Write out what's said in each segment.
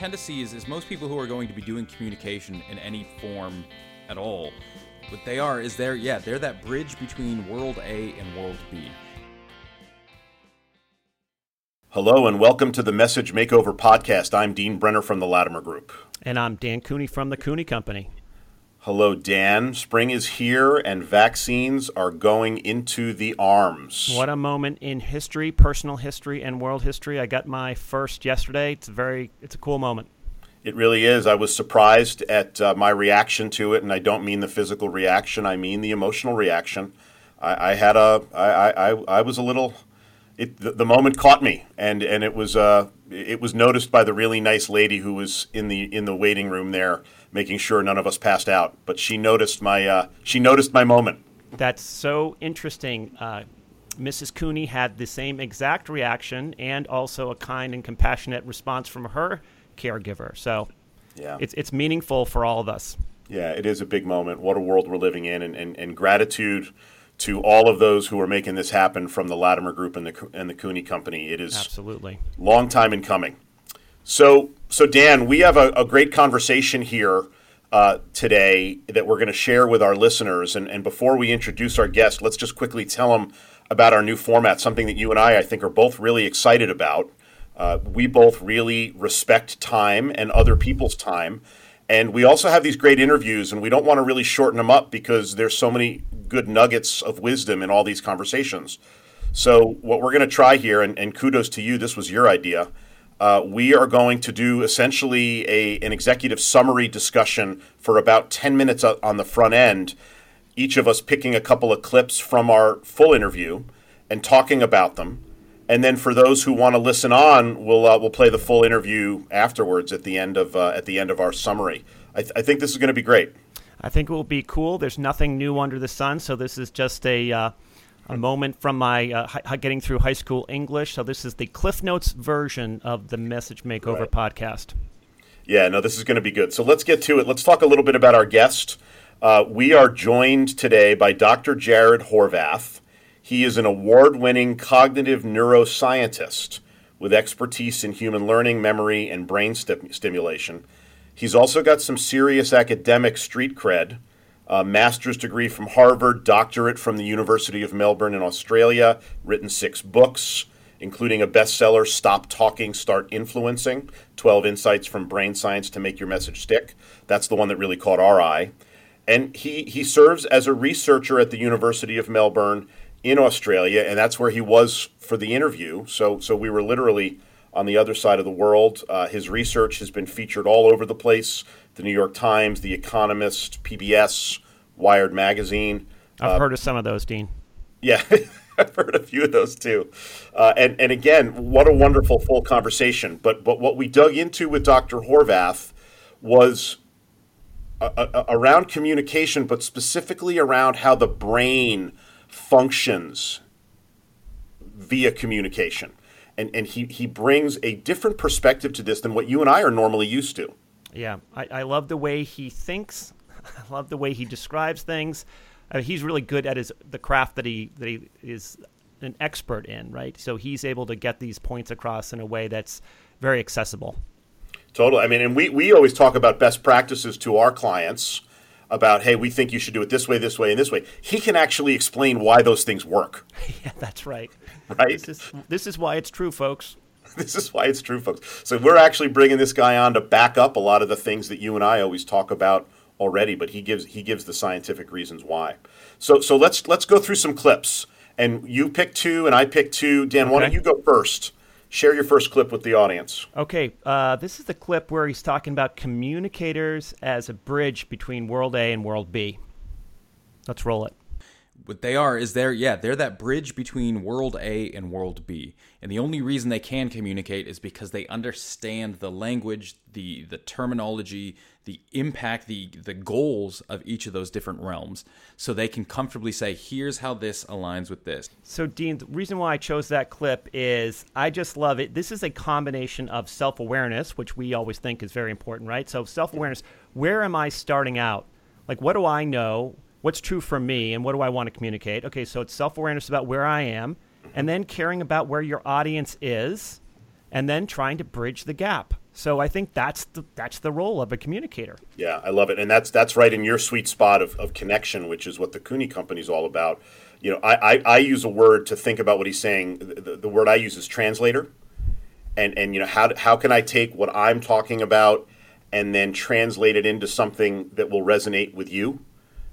tend to see is, is most people who are going to be doing communication in any form at all, what they are is they're yeah they're that bridge between world A and world B. Hello and welcome to the Message Makeover podcast. I'm Dean Brenner from the Latimer Group. And I'm Dan Cooney from the Cooney Company. Hello, Dan. Spring is here and vaccines are going into the arms. What a moment in history, personal history, and world history. I got my first yesterday. It's a very, it's a cool moment. It really is. I was surprised at uh, my reaction to it, and I don't mean the physical reaction. I mean the emotional reaction. I, I had a, I, I, I was a little. It, the, the, moment caught me, and and it was uh, it was noticed by the really nice lady who was in the in the waiting room there making sure none of us passed out. But she noticed my uh, she noticed my moment. That's so interesting. Uh, Mrs. Cooney had the same exact reaction and also a kind and compassionate response from her caregiver. So yeah. it's it's meaningful for all of us. Yeah, it is a big moment. What a world we're living in, and, and, and gratitude to all of those who are making this happen from the Latimer Group and the and the Cooney Company. It is absolutely long time in coming. So, so Dan, we have a, a great conversation here uh, today that we're going to share with our listeners. And, and before we introduce our guest, let's just quickly tell them about our new format, something that you and I, I think, are both really excited about. Uh, we both really respect time and other people's time. And we also have these great interviews, and we don't want to really shorten them up because there's so many good nuggets of wisdom in all these conversations. So, what we're going to try here, and, and kudos to you, this was your idea uh, we are going to do essentially a, an executive summary discussion for about 10 minutes on the front end, each of us picking a couple of clips from our full interview and talking about them. And then for those who want to listen on, we'll, uh, we'll play the full interview afterwards at the end of, uh, at the end of our summary. I, th- I think this is going to be great. I think it will be cool. There's nothing new under the sun, so this is just a uh, a moment from my uh, hi- getting through high school English. So this is the Cliff Notes version of the Message Makeover right. podcast. Yeah, no, this is going to be good. So let's get to it. Let's talk a little bit about our guest. Uh, we are joined today by Dr. Jared Horvath. He is an award winning cognitive neuroscientist with expertise in human learning, memory, and brain st- stimulation. He's also got some serious academic street cred a master's degree from Harvard, doctorate from the University of Melbourne in Australia, written six books, including a bestseller, Stop Talking, Start Influencing 12 Insights from Brain Science to Make Your Message Stick. That's the one that really caught our eye. And he, he serves as a researcher at the University of Melbourne in Australia, and that's where he was for the interview. So, so we were literally on the other side of the world. Uh, his research has been featured all over the place the New York Times, The Economist, PBS, Wired Magazine. I've uh, heard of some of those, Dean. Yeah, I've heard a few of those too. Uh, and, and again, what a wonderful full conversation. But, but what we dug into with Dr. Horvath was a, a, around communication, but specifically around how the brain functions via communication. And, and he, he brings a different perspective to this than what you and I are normally used to. Yeah, I, I love the way he thinks. I love the way he describes things. Uh, he's really good at his the craft that he that he is an expert in, right? So he's able to get these points across in a way that's very accessible. Totally. I mean, and we, we always talk about best practices to our clients about, hey, we think you should do it this way, this way, and this way. He can actually explain why those things work. yeah, that's right. Right? This is, this is why it's true, folks. this is why it's true, folks. So we're actually bringing this guy on to back up a lot of the things that you and I always talk about already, but he gives he gives the scientific reasons why. So so let's let's go through some clips. And you pick two, and I pick two. Dan, okay. why don't you go first? Share your first clip with the audience. Okay, uh, this is the clip where he's talking about communicators as a bridge between World A and World B. Let's roll it what they are is they're yeah they're that bridge between world a and world b. And the only reason they can communicate is because they understand the language the the terminology the impact the the goals of each of those different realms. So they can comfortably say here's how this aligns with this. So dean the reason why i chose that clip is i just love it. This is a combination of self-awareness which we always think is very important right? So self-awareness where am i starting out? Like what do i know what's true for me and what do I want to communicate. Okay, so it's self awareness about where I am, and then caring about where your audience is, and then trying to bridge the gap. So I think that's the that's the role of a communicator. Yeah, I love it, and that's that's right in your sweet spot of, of connection, which is what the Cooney Company is all about. You know, I, I, I use a word to think about what he's saying. The, the word I use is translator, and and you know how how can I take what I'm talking about and then translate it into something that will resonate with you?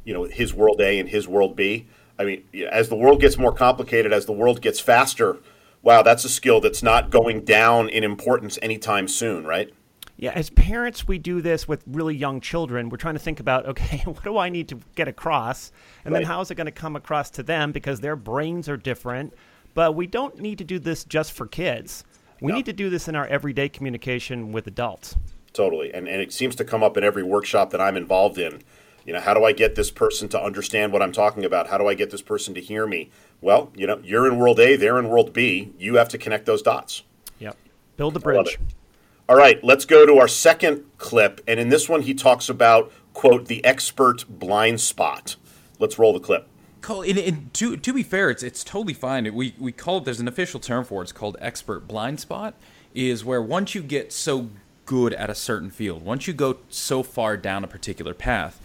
You know, his world A and his world B. I mean, as the world gets more complicated, as the world gets faster, wow, that's a skill that's not going down in importance anytime soon, right? Yeah, as parents, we do this with really young children. We're trying to think about, okay, what do I need to get across? And right. then how is it going to come across to them because their brains are different. But we don't need to do this just for kids. We no. need to do this in our everyday communication with adults. Totally. And, and it seems to come up in every workshop that I'm involved in. You know, how do I get this person to understand what I'm talking about? How do I get this person to hear me? Well, you know, you're in world A, they're in world B. You have to connect those dots. Yep. Build the bridge. All right, let's go to our second clip. And in this one, he talks about, quote, the expert blind spot. Let's roll the clip. Call and, and to to be fair, it's it's totally fine. We we call it. There's an official term for it. It's called expert blind spot. Is where once you get so good at a certain field, once you go so far down a particular path,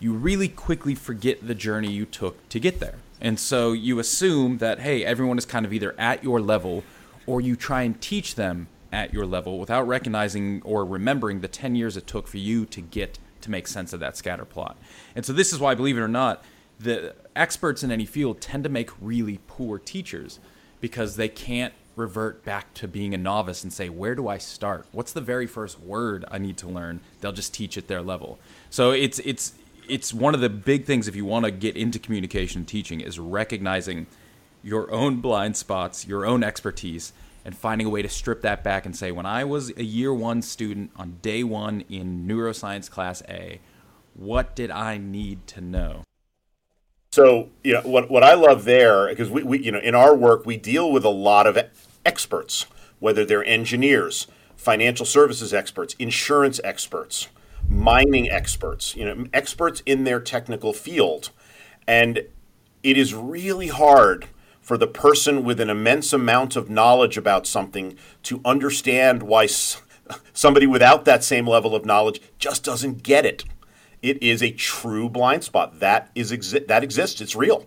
you really quickly forget the journey you took to get there. And so you assume that, hey, everyone is kind of either at your level or you try and teach them at your level without recognizing or remembering the 10 years it took for you to get to make sense of that scatter plot. And so this is why, believe it or not, the experts in any field tend to make really poor teachers because they can't revert back to being a novice and say, where do I start? What's the very first word I need to learn? They'll just teach at their level. So it's it's it's one of the big things if you want to get into communication teaching is recognizing your own blind spots, your own expertise, and finding a way to strip that back and say, when I was a year one student on day one in neuroscience class A, what did I need to know? So, you know, what, what I love there, because we, we, you know, in our work, we deal with a lot of experts, whether they're engineers, financial services experts, insurance experts, mining experts, you know, experts in their technical field. And it is really hard for the person with an immense amount of knowledge about something to understand why somebody without that same level of knowledge just doesn't get it. It is a true blind spot. That is exi- that exists. It's real.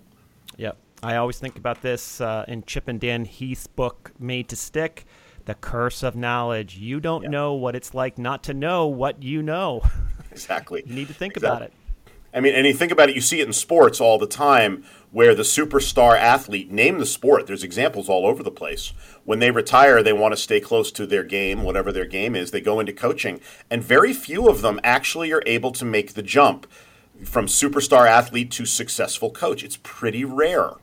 Yep. I always think about this uh, in Chip and Dan Heath's book, Made to Stick the curse of knowledge. You don't yeah. know what it's like not to know what you know. Exactly. you need to think exactly. about it. I mean, and you think about it, you see it in sports all the time where the superstar athlete, name the sport, there's examples all over the place. When they retire, they want to stay close to their game, whatever their game is. They go into coaching. And very few of them actually are able to make the jump from superstar athlete to successful coach. It's pretty rare.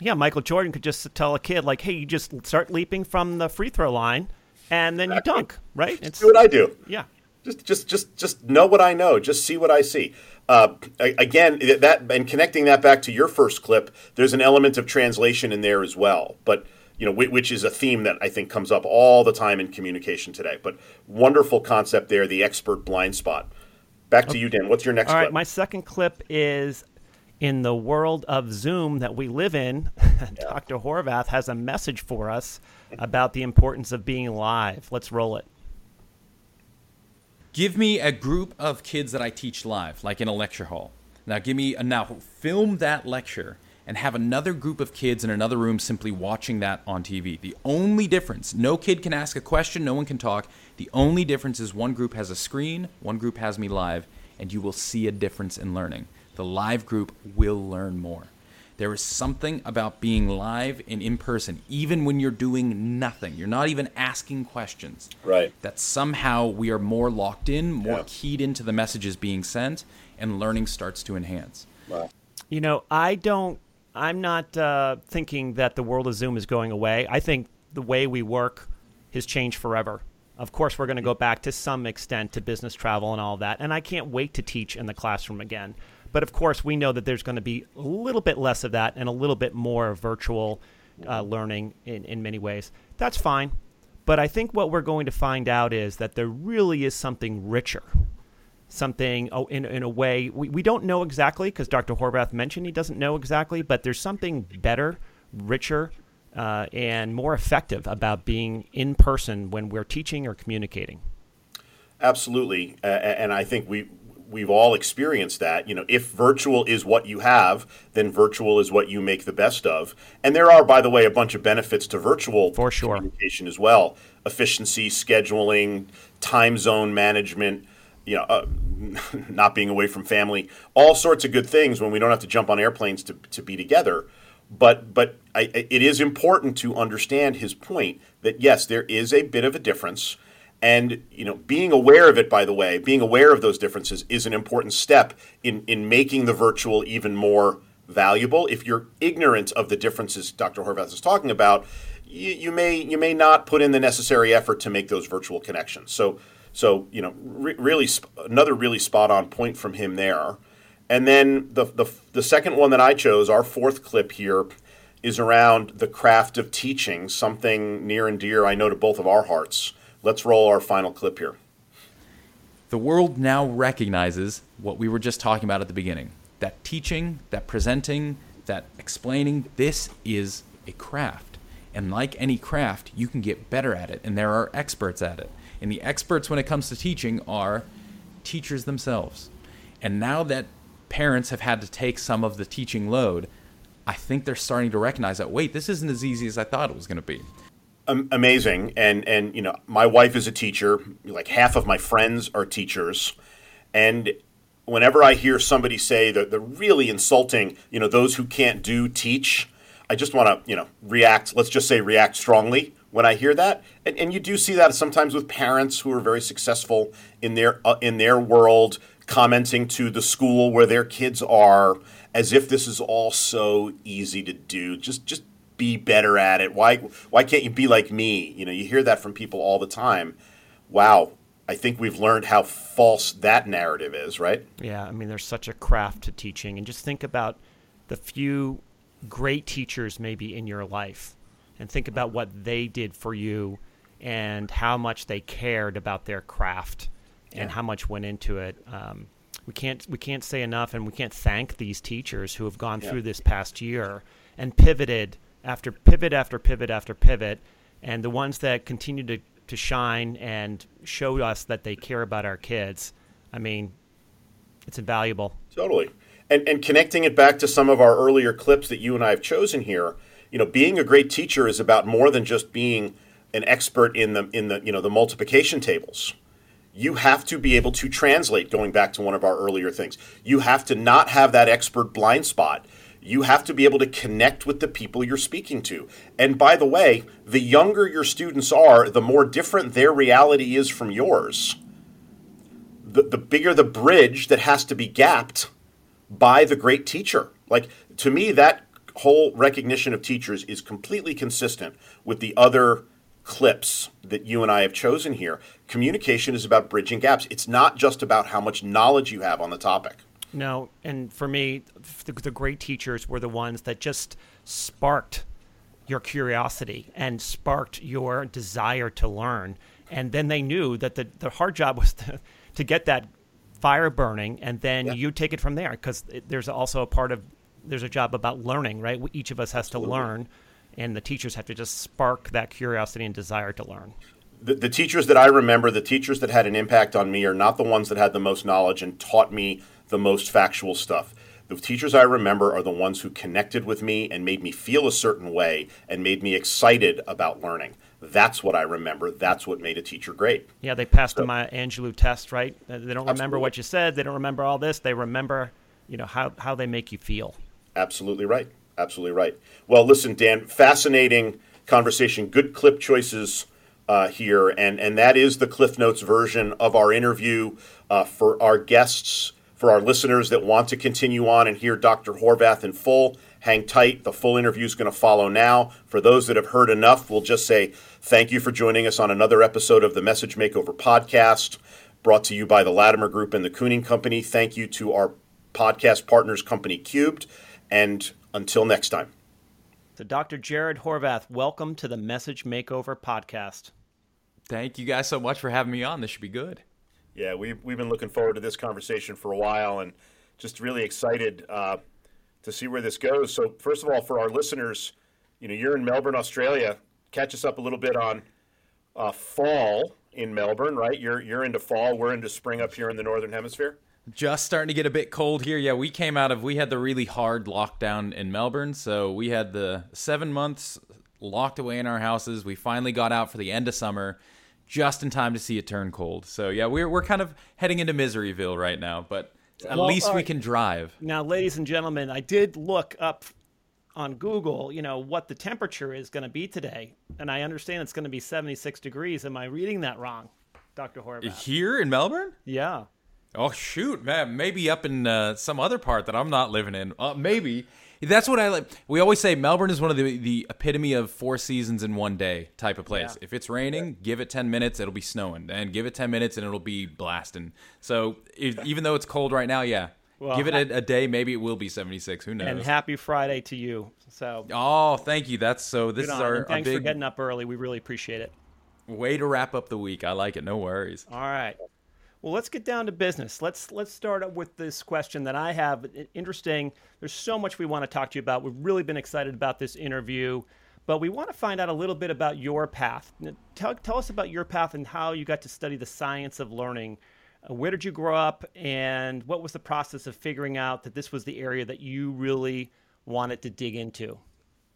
Yeah, Michael Jordan could just tell a kid like, "Hey, you just start leaping from the free throw line, and then exactly. you dunk." Right? It's, do what I do. Yeah. Just, just, just, just know what I know. Just see what I see. Uh, again, that and connecting that back to your first clip, there's an element of translation in there as well. But you know, which is a theme that I think comes up all the time in communication today. But wonderful concept there, the expert blind spot. Back to okay. you, Dan. What's your next? All right, clip? my second clip is in the world of Zoom that we live in, Dr. Horvath has a message for us about the importance of being live. Let's roll it. Give me a group of kids that I teach live, like in a lecture hall. Now, give me a, now film that lecture and have another group of kids in another room simply watching that on TV. The only difference, no kid can ask a question, no one can talk. The only difference is one group has a screen, one group has me live, and you will see a difference in learning the live group will learn more. There is something about being live and in person, even when you're doing nothing. You're not even asking questions. Right. That somehow we are more locked in, more yeah. keyed into the messages being sent, and learning starts to enhance. Wow. You know, I don't. I'm not uh, thinking that the world of Zoom is going away. I think the way we work has changed forever. Of course, we're going to go back to some extent to business travel and all that. And I can't wait to teach in the classroom again. But of course, we know that there's going to be a little bit less of that and a little bit more virtual uh, learning in, in many ways. That's fine. But I think what we're going to find out is that there really is something richer. Something, oh, in, in a way, we, we don't know exactly because Dr. Horvath mentioned he doesn't know exactly, but there's something better, richer, uh, and more effective about being in person when we're teaching or communicating. absolutely, uh, and I think we we've all experienced that. You know, if virtual is what you have, then virtual is what you make the best of. And there are, by the way, a bunch of benefits to virtual For sure. communication as well: efficiency, scheduling, time zone management. You know, uh, not being away from family, all sorts of good things when we don't have to jump on airplanes to, to be together. But but I, it is important to understand his point that yes, there is a bit of a difference and you know, being aware of it, by the way, being aware of those differences is an important step in in making the virtual even more valuable. If you're ignorant of the differences Dr. Horvath is talking about, you, you may you may not put in the necessary effort to make those virtual connections. So so you know, re- really sp- another really spot on point from him there. And then the, the the second one that I chose, our fourth clip here, is around the craft of teaching, something near and dear I know to both of our hearts. Let's roll our final clip here. The world now recognizes what we were just talking about at the beginning that teaching, that presenting, that explaining, this is a craft. And like any craft, you can get better at it, and there are experts at it. And the experts when it comes to teaching are teachers themselves. And now that parents have had to take some of the teaching load, I think they're starting to recognize that wait, this isn't as easy as I thought it was going to be amazing. And and you know my wife is a teacher. Like half of my friends are teachers. And whenever i hear somebody say that they're really insulting you know those who can't do teach i just want to you know react let's just say react strongly when i hear that. And, and you do see that sometimes with parents who are very successful in their uh, in their world commenting to the school where their kids are as if this is all so easy to do. Just just be better at it? Why why can't you be like me? You know, you hear that from people all the time. Wow, I think we've learned how false that narrative is, right? Yeah, I mean, there's such a craft to teaching, and just think about the few great teachers maybe in your life, and think about what they did for you, and how much they cared about their craft, and yeah. how much went into it. Um, we can't we can't say enough, and we can't thank these teachers who have gone yeah. through this past year and pivoted after pivot after pivot after pivot, and the ones that continue to, to shine and show us that they care about our kids, I mean, it's invaluable. Totally. And, and connecting it back to some of our earlier clips that you and I have chosen here, you know, being a great teacher is about more than just being an expert in the in the you know the multiplication tables. You have to be able to translate. Going back to one of our earlier things, you have to not have that expert blind spot you have to be able to connect with the people you're speaking to. And by the way, the younger your students are, the more different their reality is from yours. The, the bigger the bridge that has to be gapped by the great teacher. Like, to me, that whole recognition of teachers is completely consistent with the other clips that you and I have chosen here. Communication is about bridging gaps, it's not just about how much knowledge you have on the topic. No, and for me, the, the great teachers were the ones that just sparked your curiosity and sparked your desire to learn. And then they knew that the, the hard job was to, to get that fire burning, and then yeah. you take it from there because there's also a part of there's a job about learning, right? Each of us has to learn, and the teachers have to just spark that curiosity and desire to learn. The, the teachers that I remember, the teachers that had an impact on me, are not the ones that had the most knowledge and taught me the most factual stuff. The teachers I remember are the ones who connected with me and made me feel a certain way and made me excited about learning. That's what I remember. That's what made a teacher great. Yeah, they passed so, the Maya Angelou test, right? They don't remember absolutely. what you said. They don't remember all this. They remember, you know, how, how they make you feel. Absolutely right. Absolutely right. Well, listen, Dan, fascinating conversation. Good clip choices uh, here, and and that is the Cliff Notes version of our interview uh, for our guests for our listeners that want to continue on and hear Dr. Horvath in full, hang tight. The full interview is going to follow now. For those that have heard enough, we'll just say thank you for joining us on another episode of the Message Makeover podcast, brought to you by the Latimer Group and the Cooney Company. Thank you to our podcast partners, Company Cubed, and until next time. So, Dr. Jared Horvath, welcome to the Message Makeover podcast. Thank you guys so much for having me on. This should be good. Yeah, we've, we've been looking forward to this conversation for a while and just really excited uh, to see where this goes. So, first of all, for our listeners, you know, you're in Melbourne, Australia. Catch us up a little bit on uh, fall in Melbourne, right? You're you're into fall. We're into spring up here in the northern hemisphere. Just starting to get a bit cold here. Yeah, we came out of we had the really hard lockdown in Melbourne, so we had the seven months locked away in our houses. We finally got out for the end of summer, just in time to see it turn cold. So yeah, we're we're kind of heading into Miseryville right now, but at Well, least all we can drive. Now, ladies and gentlemen, I did look up on Google, you know, what the temperature is going to be today, and I understand it's going to be 76 degrees. Am I reading that wrong, Dr. Horvath? Here in Melbourne? Yeah. Oh shoot, man! Maybe up in uh, some other part that I'm not living in. Uh, maybe that's what I like. We always say Melbourne is one of the the epitome of four seasons in one day type of place. Yeah. If it's raining, give it ten minutes, it'll be snowing, and give it ten minutes, and it'll be blasting. So if, even though it's cold right now, yeah, Well, give it a, a day, maybe it will be 76. Who knows? And happy Friday to you. So, oh, thank you. That's so. This is our, And our thanks for getting up early. We really appreciate it. way to wrap up the week. I like it. No worries. All right. Well, let's get down to business. Let's let's start up with this question that I have. Interesting. There's so much we want to talk to you about. We've really been excited about this interview, but we want to find out a little bit about your path. Tell tell us about your path and how you got to study the science of learning. Uh, where did you grow up, and what was the process of figuring out that this was the area that you really wanted to dig into?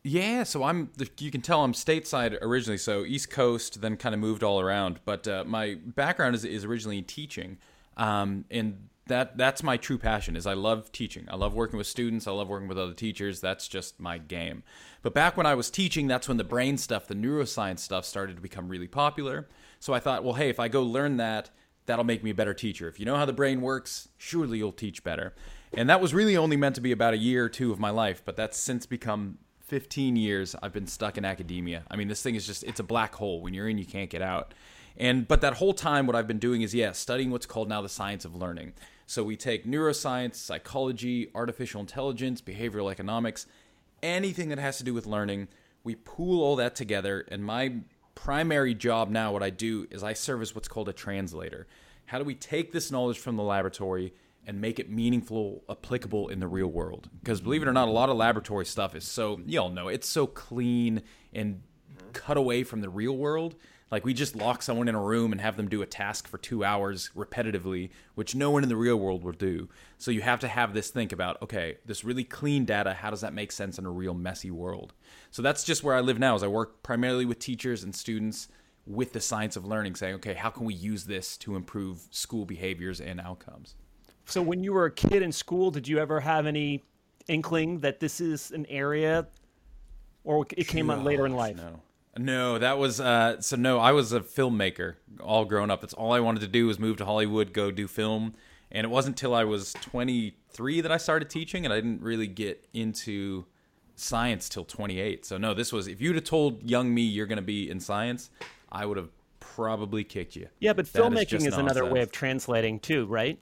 Yeah, so I'm. You can tell I'm stateside originally, so East Coast, then kind of moved all around. But uh, my background is, is originally teaching, um, and that that's my true passion. Is I love teaching. I love working with students. I love working with other teachers. That's just my game. But back when I was teaching, that's when the brain stuff, the neuroscience stuff, started to become really popular. So I thought, well, hey, if I go learn that, that'll make me a better teacher. If you know how the brain works, surely you'll teach better. And that was really only meant to be about a year or two of my life, but that's since become 15 years I've been stuck in academia. I mean, this thing is just it's a black hole. When you're in, you can't get out. And but that whole time what I've been doing is yeah, studying what's called now the science of learning. So we take neuroscience, psychology, artificial intelligence, behavioral economics, anything that has to do with learning, we pool all that together and my primary job now what I do is I serve as what's called a translator. How do we take this knowledge from the laboratory and make it meaningful, applicable in the real world? Because believe it or not, a lot of laboratory stuff is so, you all know, it's so clean and cut away from the real world. Like we just lock someone in a room and have them do a task for two hours repetitively, which no one in the real world will do. So you have to have this think about, okay, this really clean data, how does that make sense in a real messy world? So that's just where I live now. Is I work primarily with teachers and students with the science of learning, saying, okay, how can we use this to improve school behaviors and outcomes? So, when you were a kid in school, did you ever have any inkling that this is an area, or it came on later in life? No. No, that was uh, so. No, I was a filmmaker all grown up. It's all I wanted to do was move to Hollywood, go do film. And it wasn't until I was 23 that I started teaching, and I didn't really get into science till 28. So no, this was if you'd have told young me you're going to be in science, I would have probably kicked you. Yeah, but That filmmaking just is, another way of translating too, right?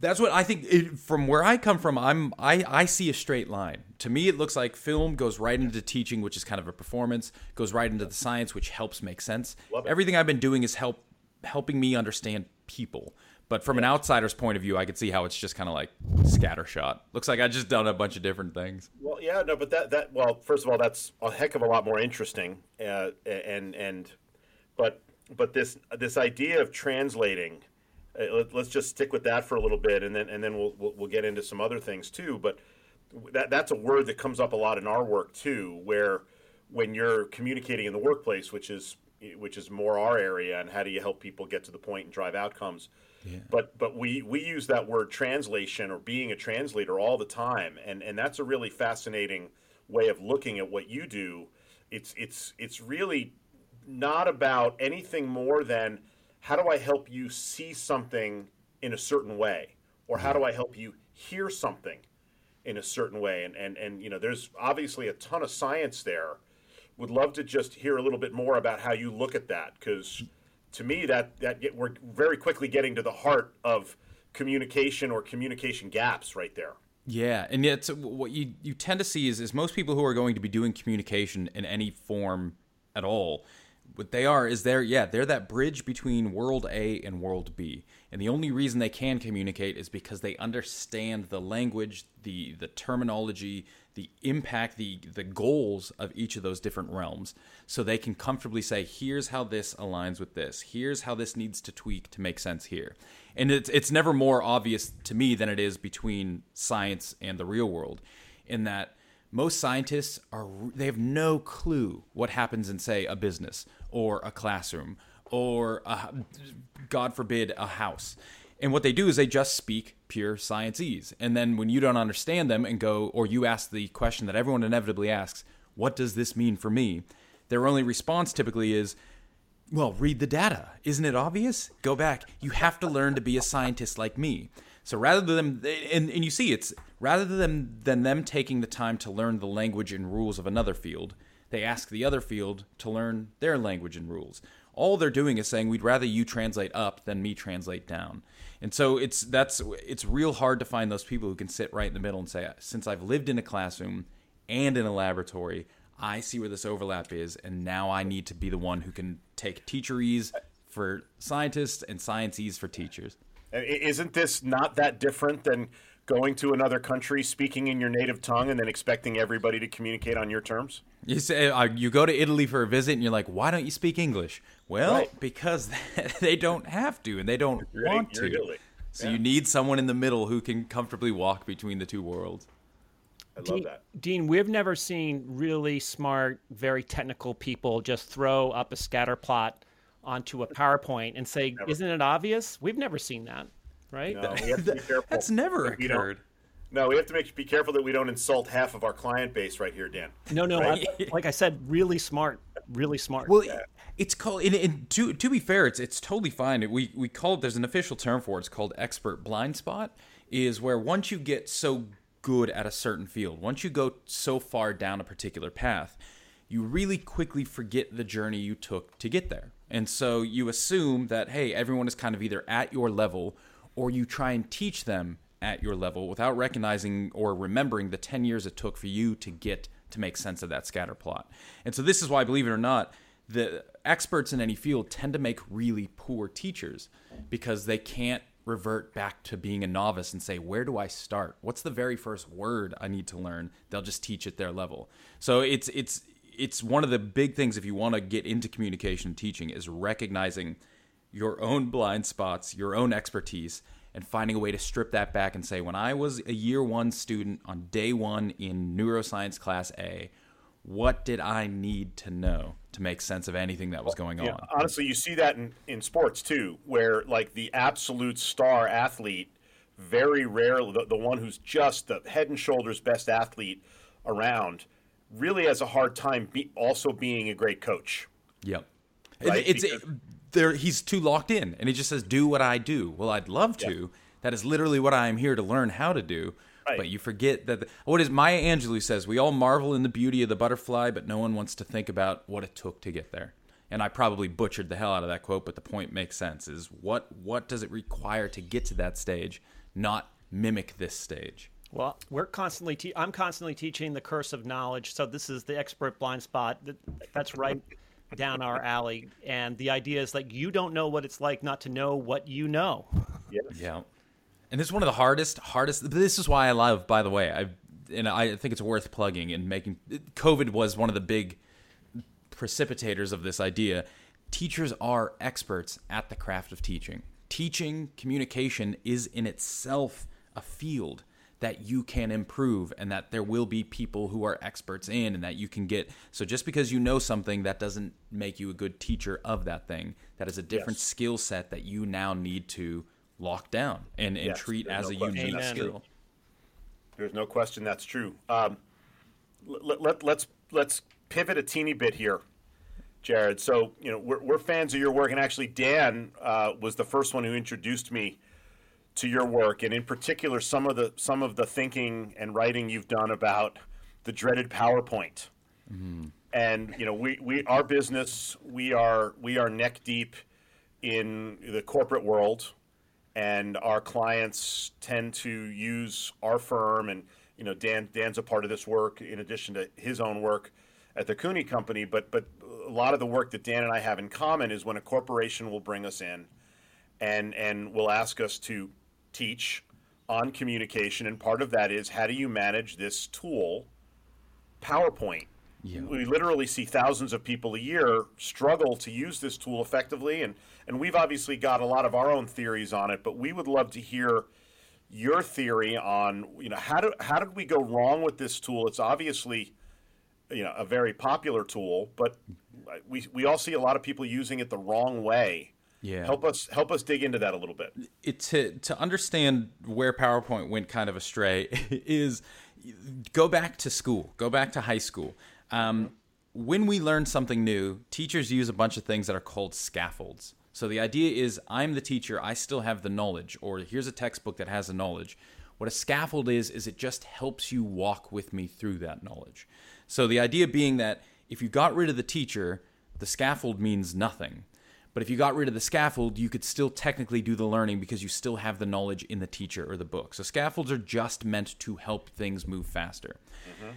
That's what I think. It, from where I come from, I'm I, I see a straight line. To me, it looks like film goes right into teaching, which is kind of a performance, goes right into the science, which helps make sense. Everything I've been doing is help helping me understand people. But from an outsider's point of view, I could see how it's just kind of like scattershot. Looks like I just done a bunch of different things. Well, yeah, no, but that that well, first of all, that's a heck of a lot more interesting, uh, and and but but this this idea of translating, Uh, let, let's just stick with that for a little bit, and then and then we'll, we'll we'll get into some other things too. But that that's a word that comes up a lot in our work too, where when you're communicating in the workplace, which is which is more our area, and how do you help people get to the point and drive outcomes. But but we we use that word translation or being a translator all the time, and and that's a really fascinating way of looking at what you do. It's it's it's really not about anything more than how do I help you see something in a certain way, or how do I help you hear something in a certain way. And and and you know, there's obviously a ton of science there. Would love to just hear a little bit more about how you look at that because to me that that we're very quickly getting to the heart of communication or communication gaps right there. Yeah, and yet what you you tend to see is is most people who are going to be doing communication in any form at all what they are is they're yeah they're that bridge between world A and world B, and the only reason they can communicate is because they understand the language, the the terminology, the impact, the the goals of each of those different realms, so they can comfortably say, here's how this aligns with this, here's how this needs to tweak to make sense here, and it's it's never more obvious to me than it is between science and the real world, in that most scientists are they have no clue what happens in say a business or a classroom or a, god forbid a house. And what they do is they just speak pure scienceese. And then when you don't understand them and go or you ask the question that everyone inevitably asks what does this mean for me? their only response typically is well read the data. Isn't it obvious? Go back. You have to learn to be a scientist like me. So rather than and, and you see it's rather than than them taking the time to learn the language and rules of another field, they ask the other field to learn their language and rules. All they're doing is saying we'd rather you translate up than me translate down. And so it's that's it's real hard to find those people who can sit right in the middle and say since I've lived in a classroom and in a laboratory, I see where this overlap is and now I need to be the one who can take teacherese for scientists and scienceese for teachers. Uh, isn't this not that different than going to another country, speaking in your native tongue, and then expecting everybody to communicate on your terms? You say uh, you go to Italy for a visit, and you're like, "Why don't you speak English?" Well, right. because they don't have to, and they don't you're want to. So yeah. you need someone in the middle who can comfortably walk between the two worlds. I love Dean, that. Dean, we've never seen really smart, very technical people just throw up a scatter plot onto a PowerPoint and say, never. "Isn't it obvious?" We've never seen that, right? No, we have to be careful. That's never occurred. No, we have to make be careful that we don't insult half of our client base right here, Dan. No, no, right? I, like I said, really smart, really smart. Well, yeah. it's called. And, and to to be fair, it's it's totally fine. We we call it. There's an official term for it. It's called expert blind spot. Is where once you get so good at a certain field, once you go so far down a particular path, you really quickly forget the journey you took to get there. And so you assume that, hey, everyone is kind of either at your level or you try and teach them at your level without recognizing or remembering the 10 years it took for you to get to make sense of that scatter plot. And so this is why, believe it or not, the experts in any field tend to make really poor teachers because they can't revert back to being a novice and say, where do I start? What's the very first word I need to learn? They'll just teach at their level. So it's it's it's one of the big things if you want to get into communication teaching is recognizing your own blind spots, your own expertise, and finding a way to strip that back and say, when I was a year one student on day one in neuroscience class A, what did I need to know to make sense of anything that was going yeah, on? Honestly, you see that in, in sports too, where like the absolute star athlete, very rarely, the, the one who's just the head and shoulders best athlete around – really has a hard time be also being a great coach. Yep. Right? It's because, it, there. He's too locked in, and he just says, "Do what I do." Well, I'd love to. Yeah. That is literally what I am here to learn how to do. Right. But you forget that. The, what is Maya Angelou says? We all marvel in the beauty of the butterfly, but no one wants to think about what it took to get there. And I probably butchered the hell out of that quote, but the point makes sense. Is what what does it require to get to that stage, not mimic this stage. Well, we're constantly. Te- I'm constantly teaching the curse of knowledge. So this is the expert blind spot. That's right down our alley. And the idea is like you don't know what it's like not to know what you know. Yes. Yeah. And this is one of the hardest, hardest. This is why I love. By the way, I and I think it's worth plugging and making. COVID was one of the big precipitators of this idea. Teachers are experts at the craft of teaching. Teaching communication is in itself a field that you can improve and that there will be people who are experts in and that you can get. So just because you know something that doesn't make you a good teacher of that thing. That is a different yes. skill set that you now need to lock down and, and yes, treat as no a unique Amen. skill. There's no question that's true. Um, let, let, let's let's pivot a teeny bit here jared. So you know we're, we're fans of your work. And actually dan uh, was the first one who introduced me to your work, and in particular, some of the some of the thinking and writing you've done about the dreaded PowerPoint. Mm-hmm. And you know, we, we our business we are we are neck deep in the corporate world, and our clients tend to use our firm, and you know, Dan Dan's a part of this work in addition to his own work at the Cooney Company, but but a lot of the work that Dan and I have in common is when a corporation will bring us in, and and will ask us to teach on communication, and part of that is how do you manage this tool, PowerPoint. Yeah. We literally see thousands of people a year struggle to use this tool effectively, and and we've obviously got a lot of our own theories on it, but we would love to hear your theory on you know how do how did we go wrong with this tool? It's obviously you know a very popular tool, but we we all see a lot of people using it the wrong way. Yeah. Help us help us dig into that a little bit. It, to to understand where PowerPoint went kind of astray is go back to school, go back to high school. Um, when we learn something new, teachers use a bunch of things that are called scaffolds. So the idea is I'm the teacher, I still have the knowledge, or here's a textbook that has the knowledge. What a scaffold is, is it just helps you walk with me through that knowledge. So the idea being that if you got rid of the teacher, the scaffold means nothing. But if you got rid of the scaffold, you could still technically do the learning because you still have the knowledge in the teacher or the book. So scaffolds are just meant to help things move faster. Mm-hmm.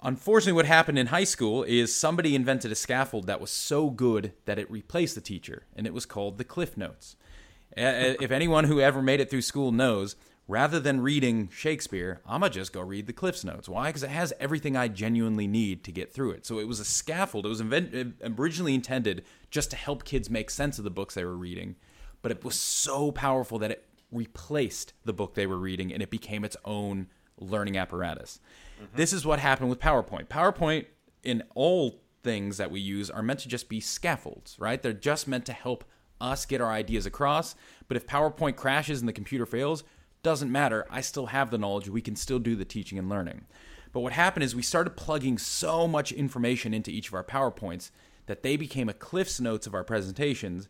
Unfortunately, what happened in high school is somebody invented a scaffold that was so good that it replaced the teacher, and it was called the Cliff Notes. if anyone who ever made it through school knows, rather than reading Shakespeare, I'm going to just go read the Cliff's Notes. Why? Because it has everything I genuinely need to get through it. So it was a scaffold. It was invent- originally intended just to help kids make sense of the books they were reading, but it was so powerful that it replaced the book they were reading and it became its own learning apparatus. Mm-hmm. This is what happened with PowerPoint. PowerPoint, in all things that we use, are meant to just be scaffolds, right? They're just meant to help us get our ideas across. But if PowerPoint crashes and the computer fails, doesn't matter. I still have the knowledge. We can still do the teaching and learning. But what happened is we started plugging so much information into each of our PowerPoints that they became a Cliff's Notes of our presentations,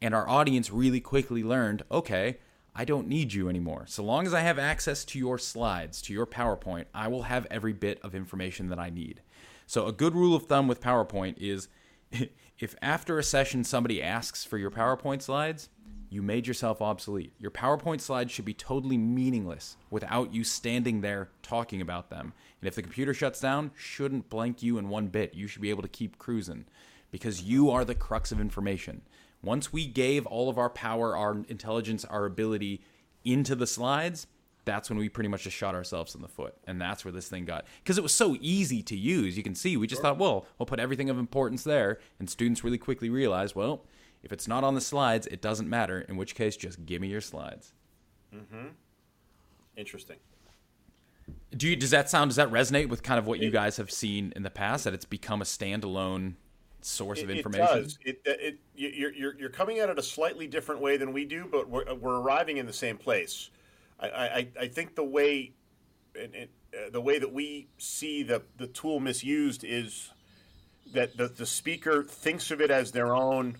and our audience really quickly learned okay, I don't need you anymore. So long as I have access to your slides, to your PowerPoint, I will have every bit of information that I need. So, a good rule of thumb with PowerPoint is if after a session somebody asks for your PowerPoint slides, you made yourself obsolete. Your PowerPoint slides should be totally meaningless without you standing there talking about them. And if the computer shuts down, shouldn't blank you in one bit. You should be able to keep cruising because you are the crux of information. Once we gave all of our power, our intelligence, our ability into the slides, that's when we pretty much just shot ourselves in the foot. And that's where this thing got. Because it was so easy to use. You can see, we just thought, well, we'll put everything of importance there. And students really quickly realized, well, if it's not on the slides, it doesn't matter. In which case, just give me your slides. Mm-hmm. Interesting. Do you, does that sound does that resonate with kind of what you guys have seen in the past that it's become a standalone source it, of information? It does. It, it, you're, you're, you're coming at it a slightly different way than we do, but we're, we're arriving in the same place. I, I, I think the way uh, the way that we see the, the tool misused is that the, the speaker thinks of it as their own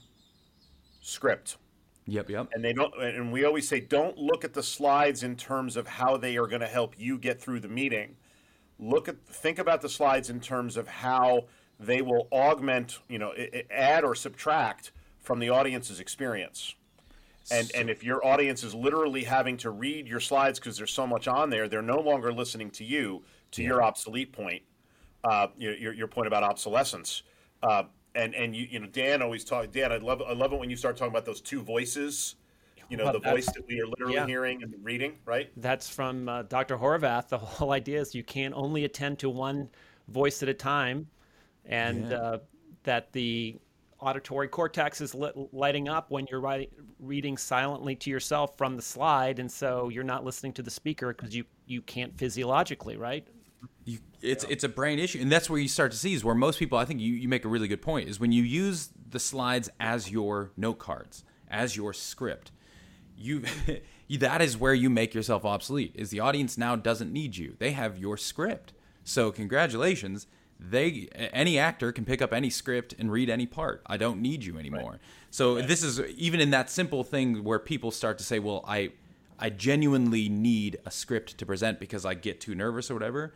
script. Yep, yep. And they don't and we always say don't look at the slides in terms of how they are going to help you get through the meeting. Look at think about the slides in terms of how they will augment, you know, add or subtract from the audience's experience. And and if your audience is literally having to read your slides because there's so much on there, they're no longer listening to you. To yeah. your obsolete point, uh, your your point about obsolescence. Uh, and and you you know Dan always talk Dan I love I love it when you start talking about those two voices you know well, the voice that we are literally yeah. hearing and reading right that's from uh, Dr. Horvath the whole idea is you can only attend to one voice at a time and yeah. uh, that the auditory cortex is lit, lighting up when you're writing, reading silently to yourself from the slide and so you're not listening to the speaker because you you can't physiologically right you, it's yeah. it's a brain issue, and that's where you start to see is where most people. I think you, you make a really good point is when you use the slides as your note cards, as your script. You, that is where you make yourself obsolete. Is the audience now doesn't need you? They have your script. So congratulations. They any actor can pick up any script and read any part. I don't need you anymore. Right. So right. this is even in that simple thing where people start to say, "Well, I I genuinely need a script to present because I get too nervous or whatever."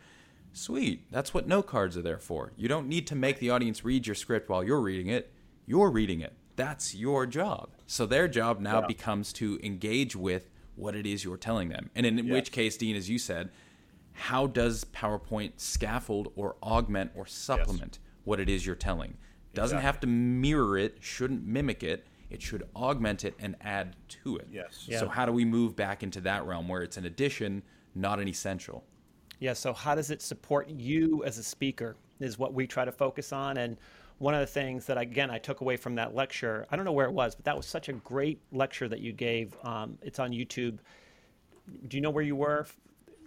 Sweet. That's what note cards are there for. You don't need to make the audience read your script while you're reading it. You're reading it. That's your job. So their job now yeah. becomes to engage with what it is you're telling them. And in yeah. which case, Dean, as you said, how does PowerPoint scaffold or augment or supplement? Yes. what it is you're telling. Doesn't Exactly. have to mirror it, shouldn't mimic it. It should augment it and add to it. Yes. Yeah. So how do we move back into that realm where it's an addition, not an essential? Yeah, so how does it support you as a speaker is what we try to focus on. And one of the things that, again, I took away from that lecture, I don't know where it was, but that was such a great lecture that you gave. Um, it's on YouTube. Do you know where you were?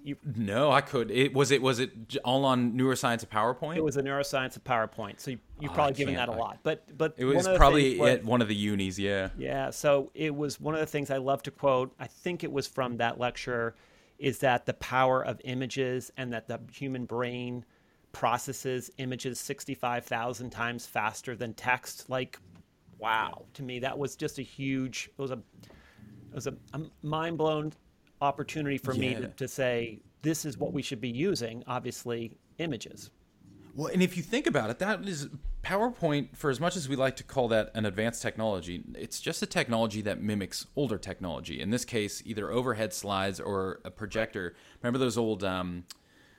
You, No, I could. It was it was it all on neuroscience of PowerPoint. it was a neuroscience of PowerPoint. So you, you've Oh, ah, probably I given that a lot. But but it was probably at one of the unis. Yeah. Yeah, so it was one of the things I love to quote. I think it was from that lecture is that the power of images and that the human brain processes images 65,000 times faster than text. Like, wow. To me, that was just a huge, it was a, it was a, a mind blown opportunity for me to, to say, this is what we should be using, obviously, images. Well, and if you think about it, that is PowerPoint. For as much as we like to call that an advanced technology, it's just a technology that mimics older technology. In this case, either overhead slides or a projector. Remember those old, um,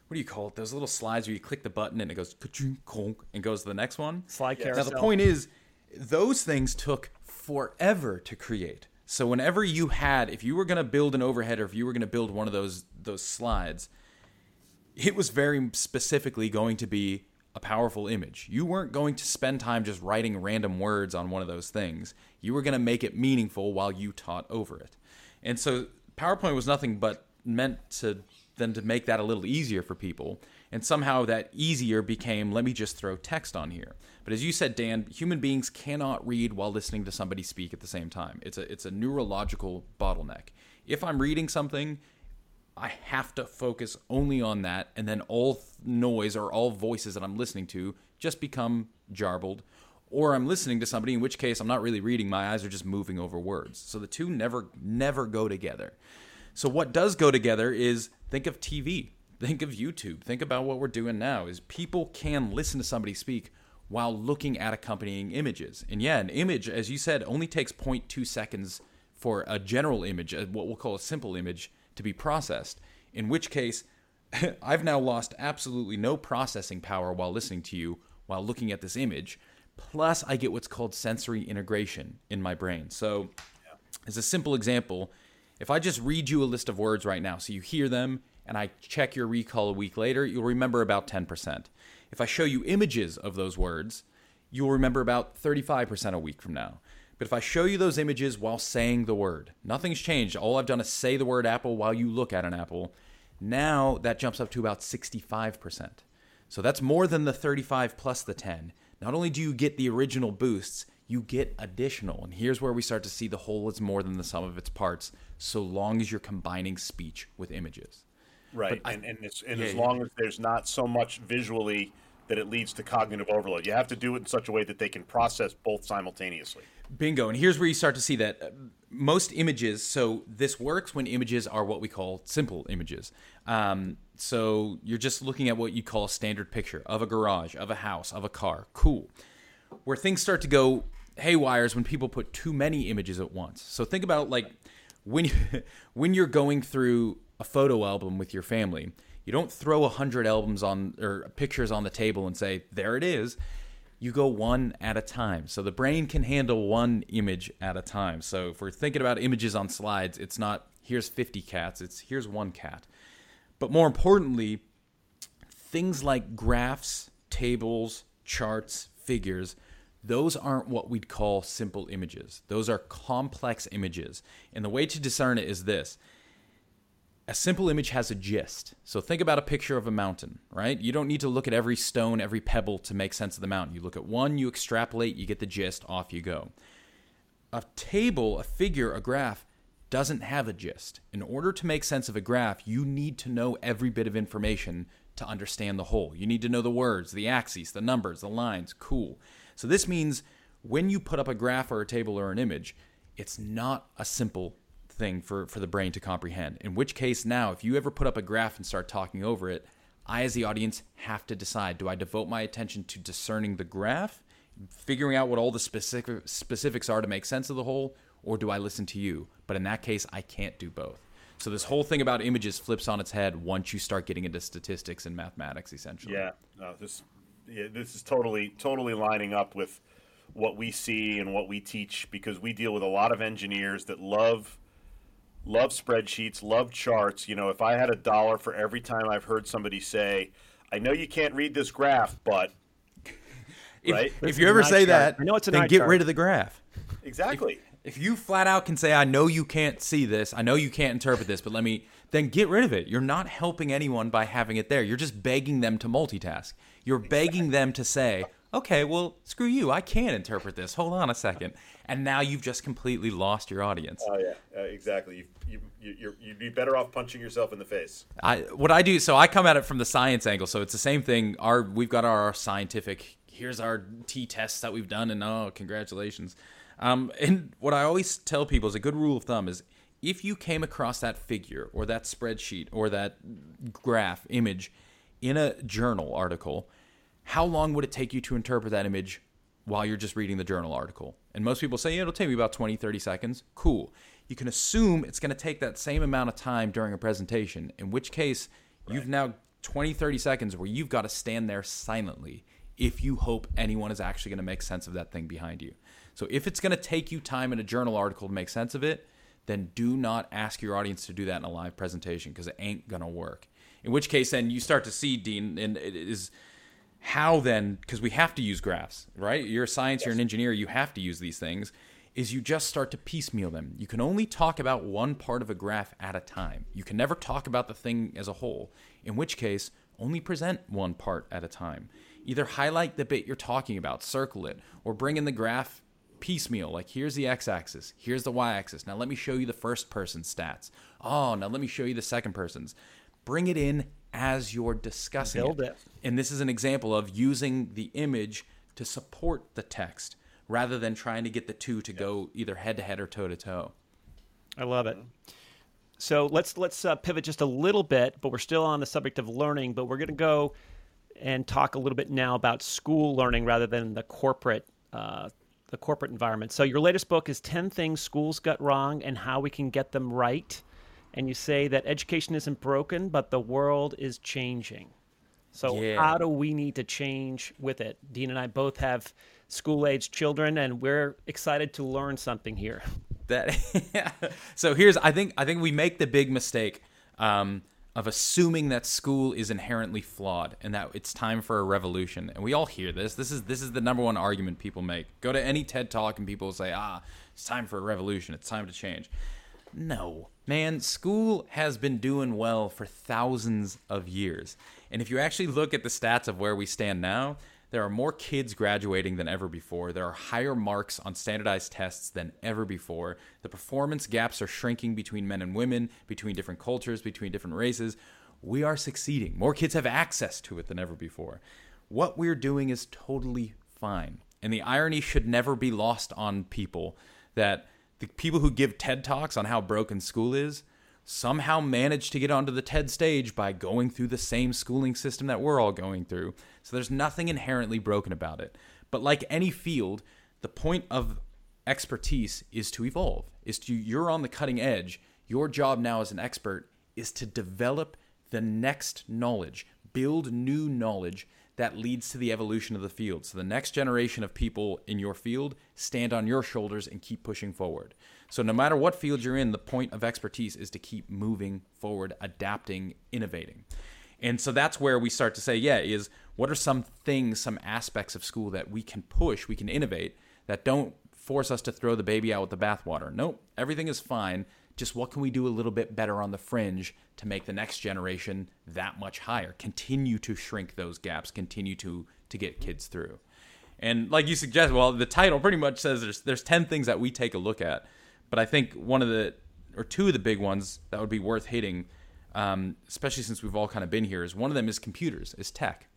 what do you call it? Those little slides where you click the button and it goes ka-ching, konk, and goes to the next one. Slide Yes. Now the point is, those things took forever to create. So whenever you had, if you were going to build an overhead or if you were going to build one of those those slides, it was very specifically going to be a powerful image. You weren't going to spend time just writing random words on one of those things. You were going to make it meaningful while you taught over it. And so PowerPoint was nothing but meant to then to make that a little easier for people. And somehow that easier became let me just throw text on here. But as you said, Dan, human beings cannot read while listening to somebody speak at the same time. It's a it's a neurological bottleneck. If I'm reading something I have to focus only on that, and then all th- noise or all voices that I'm listening to just become jarbled. Or I'm listening to somebody, in which case I'm not really reading, my eyes are just moving over words. So the two never, never go together. So what does go together is think of TV, think of YouTube, think about what we're doing now. Is people can listen to somebody speak while looking at accompanying images. And yeah, an image, as you said, only takes 0.2 seconds for a general image, what we'll call a simple image, to be processed. In which case, I've now lost absolutely no processing power while listening to you while looking at this image. Plus, I get what's called sensory integration in my brain. So, as a simple example, if I just read you a list of words right now, so you hear them, and I check your recall a week later, you'll remember about 10%. If I show you images of those words, you'll remember about 35% a week from now. But if I show you those images while saying the word, nothing's changed. All I've done is say the word apple while you look at an apple. Now that jumps up to about 65%. So that's more than the 35 plus the 10. Not only do you get the original boosts, you get additional. And here's where we start to see the whole is more than the sum of its parts, so long as you're combining speech with images. Right, and and, it's, and Yeah, as yeah. long as there's not so much visually that it leads to cognitive overload, you have to do it in such a way that they can process both simultaneously. Bingo. And here's where you start to see that uh, most images, so this works when images are what we call simple images. Um, so you're just looking at what you call a standard picture of a garage, of a house, of a car. Cool. Where things start to go haywire is when people put too many images at once. So think about like when you, when you're going through a photo album with your family, you don't throw a hundred albums on or pictures on the table and say, "There it is." You go one at a time. So the brain can handle one image at a time. So if we're thinking about images on slides, it's not here's 50 cats, it's here's one cat. But more importantly, things like graphs, tables, charts, figures, those aren't what we'd call simple images. Those are complex images. And the way to discern it is this a simple image has a gist. So think about a picture of a mountain, right? You don't need to look at every stone, every pebble to make sense of the mountain. You look at one, you extrapolate, you get the gist, off you go. A table, a figure, a graph doesn't have a gist. In order to make sense of a graph, you need to know every bit of information to understand the whole. You need to know the words, the axes, the numbers, the lines. Cool. So this means when you put up a graph or a table or an image, it's not a simple thing for, for the brain to comprehend. In which case, now, if you ever put up a graph and start talking over it, I, as the audience, have to decide do I devote my attention to discerning the graph, figuring out what all the specific, specifics are to make sense of the whole, or do I listen to you? But in that case, I can't do both. So this whole thing about images flips on its head once you start getting into statistics and mathematics, essentially. Yeah, no, this yeah, this is totally totally lining up with what we see and what we teach because we deal with a lot of engineers that love love spreadsheets, love charts. You know, if I had a dollar for every time I've heard somebody say, "I know you can't read this graph, but," If, right? if you ever say chart. that, I know it's an then get chart. rid of the graph. Exactly. If you flat out can say, I know you can't see this, I know you can't interpret this, but let me, then get rid of it. You're not helping anyone by having it there. You're just begging them to multitask. You're begging them to say, okay, well, screw you. I can't interpret this. Hold on a second. And now you've just completely lost your audience. Oh yeah, uh, exactly. You, you, you, you're, you'd be better off punching yourself in the face. I what I do so I come at it from the science angle. So it's the same thing. Our we've got our scientific. Here's our T tests that we've done, and oh, congratulations. Um, and what I always tell people is a good rule of thumb is if you came across that figure or that spreadsheet or that graph image in a journal article, how long would it take you to interpret that image while you're just reading the journal article? And most people say, yeah, it'll take me about 20, 30 seconds. Cool. You can assume it's going to take that same amount of time during a presentation, in which case you've now 20, 30 seconds where you've got to stand there silently if you hope anyone is actually going to make sense of that thing behind you. So if it's going to take you time in a journal article to make sense of it, then do not ask your audience to do that in a live presentation because it ain't going to work. In which case, then you start to see, Dean, and it is how then because we have to use graphs right? You're a science you're an engineer you have to use these things is you just start to piecemeal them. You can only talk about one part of a graph at a time. You can never talk about the thing as a whole in which case only present one part at a time. Either highlight the bit you're talking about circle it or bring in the graph piecemeal like here's the x-axis here's the y-axis now let me show you the first person's stats. Oh now let me show you the second person's. Bring it in as you're discussing Build it. and this is an example of using the image to support the text rather than trying to get the two to go either head to head or toe to toe. I love it. So let's let's uh, pivot just a little bit, but we're still on the subject of learning. But we're going to go and talk a little bit now about school learning rather than the corporate uh, the corporate environment. So your latest book is Ten Things Schools Got Wrong and How We Can Get Them Right. And you say that education isn't broken, but the world is changing. So Yeah. how do we need to change with it? Dean and I both have school-aged children, and we're excited to learn something here. That so here's I think I think we make the big mistake um, of assuming that school is inherently flawed and that it's time for a revolution. And we all hear this. This is this is the number one argument people make. Go to any TED talk and people say, "Ah, it's time for a revolution. It's time to change." No, man, school has been doing well for thousands of years. And if you actually look at the stats of where we stand now, there are more kids graduating than ever before. There are higher marks on standardized tests than ever before. The performance gaps are shrinking between men and women, between different cultures, between different races. We are succeeding. More kids have access to it than ever before. What we're doing is totally fine. And the irony should never be lost on people that the people who give TED Talks on how broken school is somehow manage to get onto the TED stage by going through the same schooling system that we're all going through. So there's nothing inherently broken about it. But like any field, the point of expertise is to evolve. Is to you're on the cutting edge. Your job now as an expert is to develop the next knowledge, build new knowledge that leads to the evolution of the field. So the next generation of people in your field stand on your shoulders and keep pushing forward. So no matter what field you're in, the point of expertise is to keep moving forward, adapting, innovating. And so that's where we start to say, yeah, is what are some things, some aspects of school that we can push, we can innovate that don't force us to throw the baby out with the bathwater. Nope, everything is fine. Just what can we do a little bit better on the fringe to make the next generation that much higher? Continue to shrink those gaps, continue to to get kids through. And like you suggest, well, the title pretty much says there's there's 10 things that we take a look at. But I think one of the or two of the big ones that would be worth hitting um, especially since we've all kind of been here, is one of them is computers, is tech.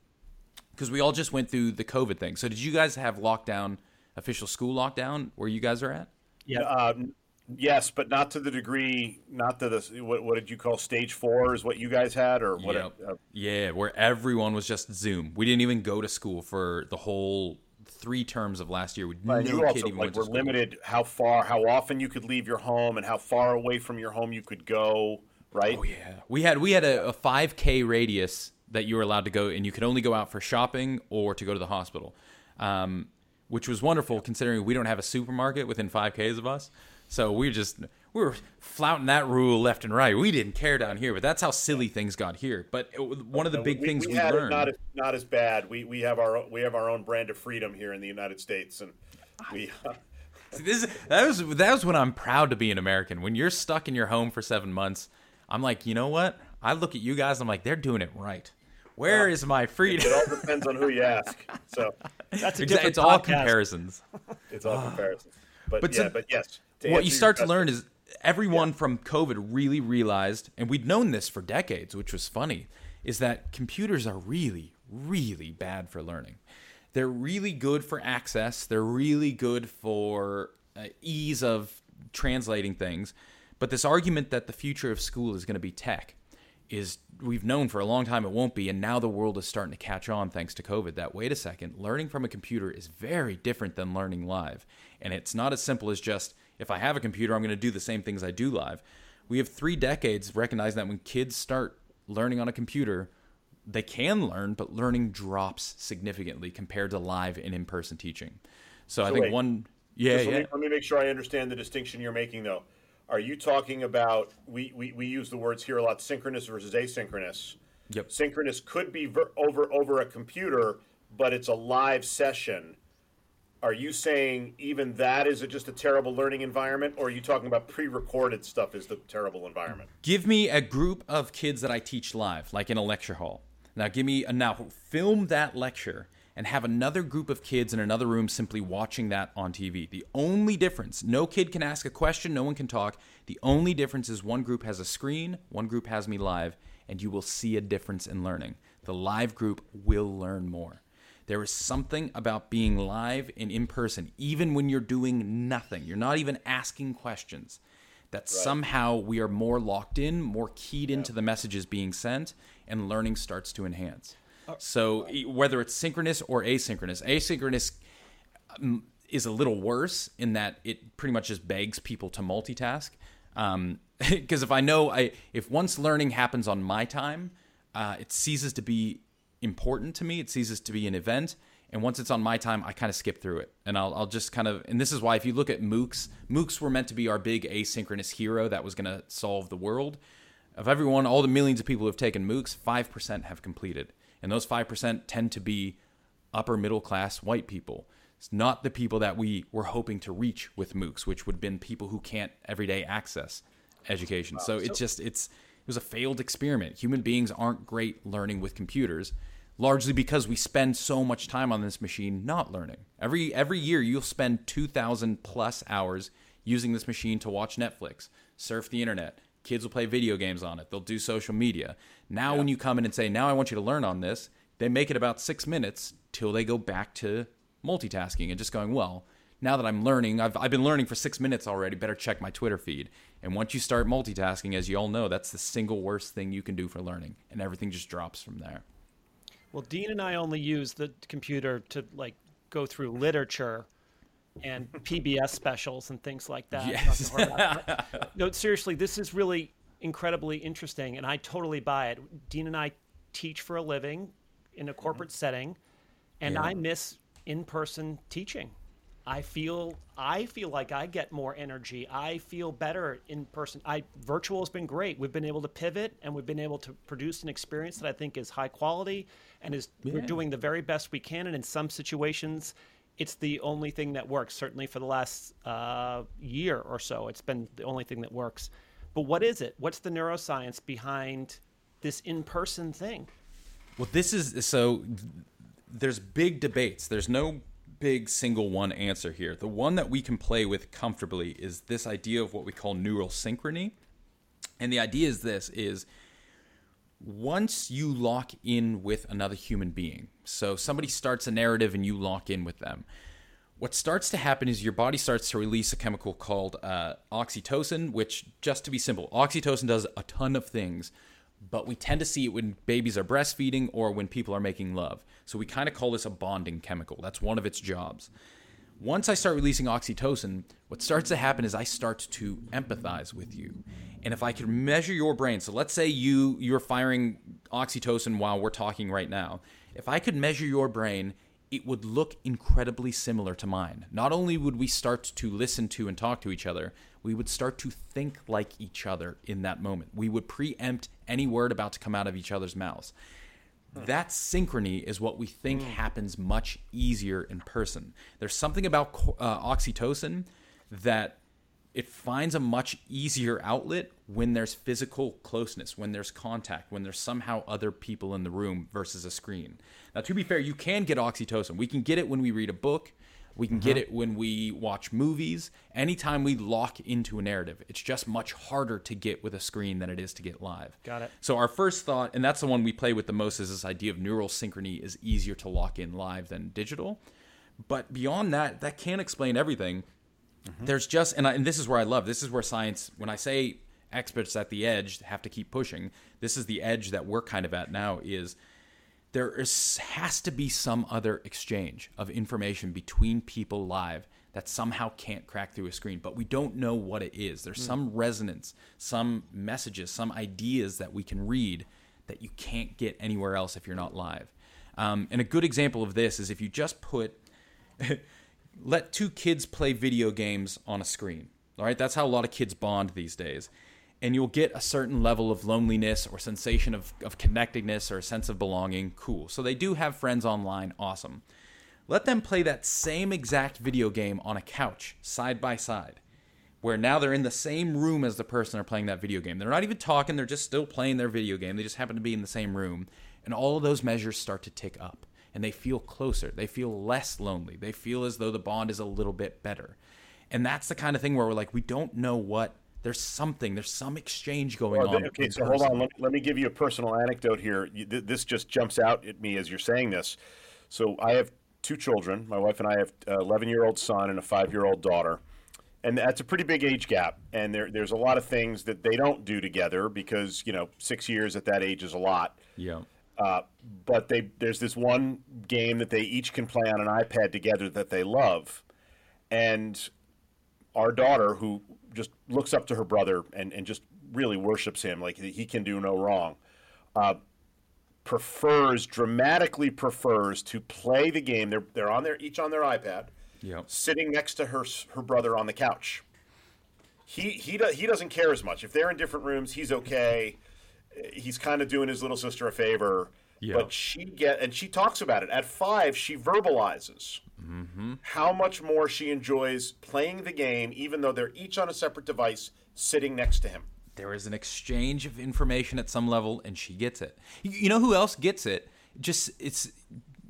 Because we all just went through the COVID thing. So did you guys have lockdown, official school lockdown, where you guys are at? Yeah. Um, yes, but not to the degree, not to the what, what did you call stage four? Is what you guys had, or what? Yep. uh, yeah, where everyone was just Zoom. We didn't even go to school for the whole three terms of last year. We, no also even like were limited how far, how often you could leave your home, and how far away from your home you could go. Right? Oh yeah, we had we had a, a 5K radius that you were allowed to go, and you could only go out for shopping or to go to the hospital, um, which was wonderful considering we don't have a supermarket within five k's of us. So we just we were flouting that rule left and right. We didn't care down here, but that's how silly things got here. But it, one of the big we, things we, we, learned. Not, as, not as bad. We, we have our we have our own brand of freedom here in the United States, and we. Uh, this that was that was when I'm proud to be an American. When you're stuck in your home for seven months, I'm like, you know what? I look at you guys. I'm like, they're doing it right. Where is my freedom? It all depends on who you ask. So That's a Exa- different it's all comparisons. it's all ah. comparisons. But, But yeah, so- but yes. what you start to learn is everyone from COVID really realized, and we'd known this for decades, which was funny, is that computers are really, really bad for learning. They're really good for access. They're really good for uh, ease of translating things. But this argument that the future of school is going to be tech is we've known for a long time it won't be and now the world is starting to catch on thanks to covid that wait a second learning from a computer is very different than learning live and it's not as simple as just if i have a computer i'm going to do the same things i do live we have three decades of recognizing that when kids start learning on a computer they can learn but learning drops significantly compared to live and in-person teaching so, i think wait. one yeah yeah let, me, let me make sure I understand the distinction you're making, though. Are you talking about we, we, we use the words here a lot: synchronous versus asynchronous. Yep. Synchronous could be ver- over over a computer, but it's a live session. Are you saying even that is a, just a terrible learning environment, or are you talking about pre-recorded stuff is the terrible environment? give me a group of kids that I teach live, like in a lecture hall. Now, give me a, now film that lecture and have another group of kids in another room simply watching that on TV. The only difference, no kid can ask a question, no one can talk. The only difference is one group has a screen, one group has me live, and you will see a difference in learning. The live group will learn more. There is something about being live and in person, even when you're doing nothing. You're not even asking questions that somehow we are more locked in, more keyed into the messages being sent, and learning starts to enhance. So whether it's synchronous or asynchronous, asynchronous um, is a little worse in that it pretty much just begs people to multitask. Because if I know, I if once learning happens on my time, uh, it ceases to be important to me. It ceases to be an event. And once it's on my time, I kind of skip through it. And I'll, I'll just kind of, and this is why if you look at MOOCs, MOOCs were meant to be our big asynchronous hero that was going to solve the world. Of everyone, all the millions of people who have taken MOOCs, 5% have completed. And those 5% tend to be upper middle class white people. It's not the people that we were hoping to reach with MOOCs, which would have been people who can't everyday access education. So it's just it's it was a failed experiment. Human beings aren't great learning with computers, largely because we spend so much time on this machine not learning. Every every year you'll spend 2000 plus hours using this machine to watch Netflix, surf the internet. Kids will play video games on it. They'll do social media. Now when you come in and say, "Now I want you to learn on this," they make it about 6 minutes till they go back to multitasking and just going, "Well, now that I'm learning, I've, I've been learning for six minutes already, better check my Twitter feed. And once you start multitasking, as you all know, that's the single worst thing you can do for learning. And everything just drops from there. Well, Dean and I only use the computer to like go through literature and PBS specials and things like that. Yes. Nothing hard about that. no, seriously, this is really incredibly interesting, and I totally buy it. Dean and I teach for a living in a corporate setting, and Yeah. I miss in-person teaching. I feel I feel like I get more energy. I feel better in person. I virtual has been great. We've been able to pivot and we've been able to produce an experience that I think is high quality and is we're doing the very best we can. And in some situations, it's the only thing that works. Certainly for the last uh, year or so, it's been the only thing that works. But what is it? What's the neuroscience behind this in-person thing? Well, this is so there's big debates. There's no big single one answer here. The one that we can play with comfortably is this idea of what we call neural synchrony. And the idea is this is once you lock in with another human being, so somebody starts a narrative and you lock in with them, what starts to happen is your body starts to release a chemical called uh, oxytocin, which, just to be simple, oxytocin does a ton of things, but we tend to see it when babies are breastfeeding or when people are making love. So we kind of call this a bonding chemical. That's one of its jobs. Once I start releasing oxytocin, what starts to happen is I start to empathize with you. And if I can measure your brain, so let's say you you're firing oxytocin while we're talking right now. If I could measure your brain, it would look incredibly similar to mine. Not only would we start to listen to and talk to each other, we would start to think like each other in that moment. We would preempt any word about to come out of each other's mouths. That synchrony is what we think happens much easier in person. There's something about uh, oxytocin that it finds a much easier outlet when there's physical closeness, when there's contact, when there's somehow other people in the room versus a screen. Now, to be fair, you can get oxytocin. We can get it when we read a book. We can get mm-hmm. it when we watch movies. Anytime we lock into a narrative, it's just much harder to get with a screen than it is to get live. Got it. So our first thought, and that's the one we play with the most, is this idea of neural synchrony is easier to lock in live than digital. But beyond that, that can't explain everything. Mm-hmm. There's just, and, I, and this is where I love. This is where science. When I say experts at the edge have to keep pushing, this is the edge that we're kind of at now. Is there is, has to be some other exchange of information between people live that somehow can't crack through a screen, but we don't know what it is. There's some resonance, some messages, some ideas that we can read that you can't get anywhere else if you're not live. Um, and a good example of this is if you just put, let two kids play video games on a screen. All right, that's how a lot of kids bond these days and you'll get a certain level of loneliness or sensation of, of connectedness or a sense of belonging. Cool. So they do have friends online. Awesome. Let them play that same exact video game on a couch, side by side, where now they're in the same room as the person they're playing that video game. They're not even talking, they're just still playing their video game. They just happen to be in the same room. And all of those measures start to tick up. And they feel closer. They feel less lonely. They feel as though the bond is a little bit better. And that's the kind of thing where we're like, we don't know what there's something there's some exchange going Well, on okay, so hold on. Let, let me give you a personal anecdote here. You- th- This just jumps out at me as you're saying this. So I have two children. My wife and I have an 11 year old son and a five year old daughter. And that's a pretty big age gap. And there, there's a lot of things that they don't do together because, you know, six years at that age is a lot. yeah Uh, but they, there's this one game that they each can play on an iPad together that they love. And our daughter, who just looks up to her brother and, and just really worships him, like he can do no wrong, uh, prefers, dramatically prefers to play the game. They're, they're on their, each on their iPad, yeah sitting next to her, her brother on the couch. He, he, do, he doesn't care as much. If they're in different rooms, he's okay. He's kind of doing his little sister a favor. But she get and she talks about it. At five, she verbalizes mm-hmm. how much more she enjoys playing the game, even though they're each on a separate device sitting next to him. there is an exchange of information at some level and she gets it. You, know who else gets it? Just it's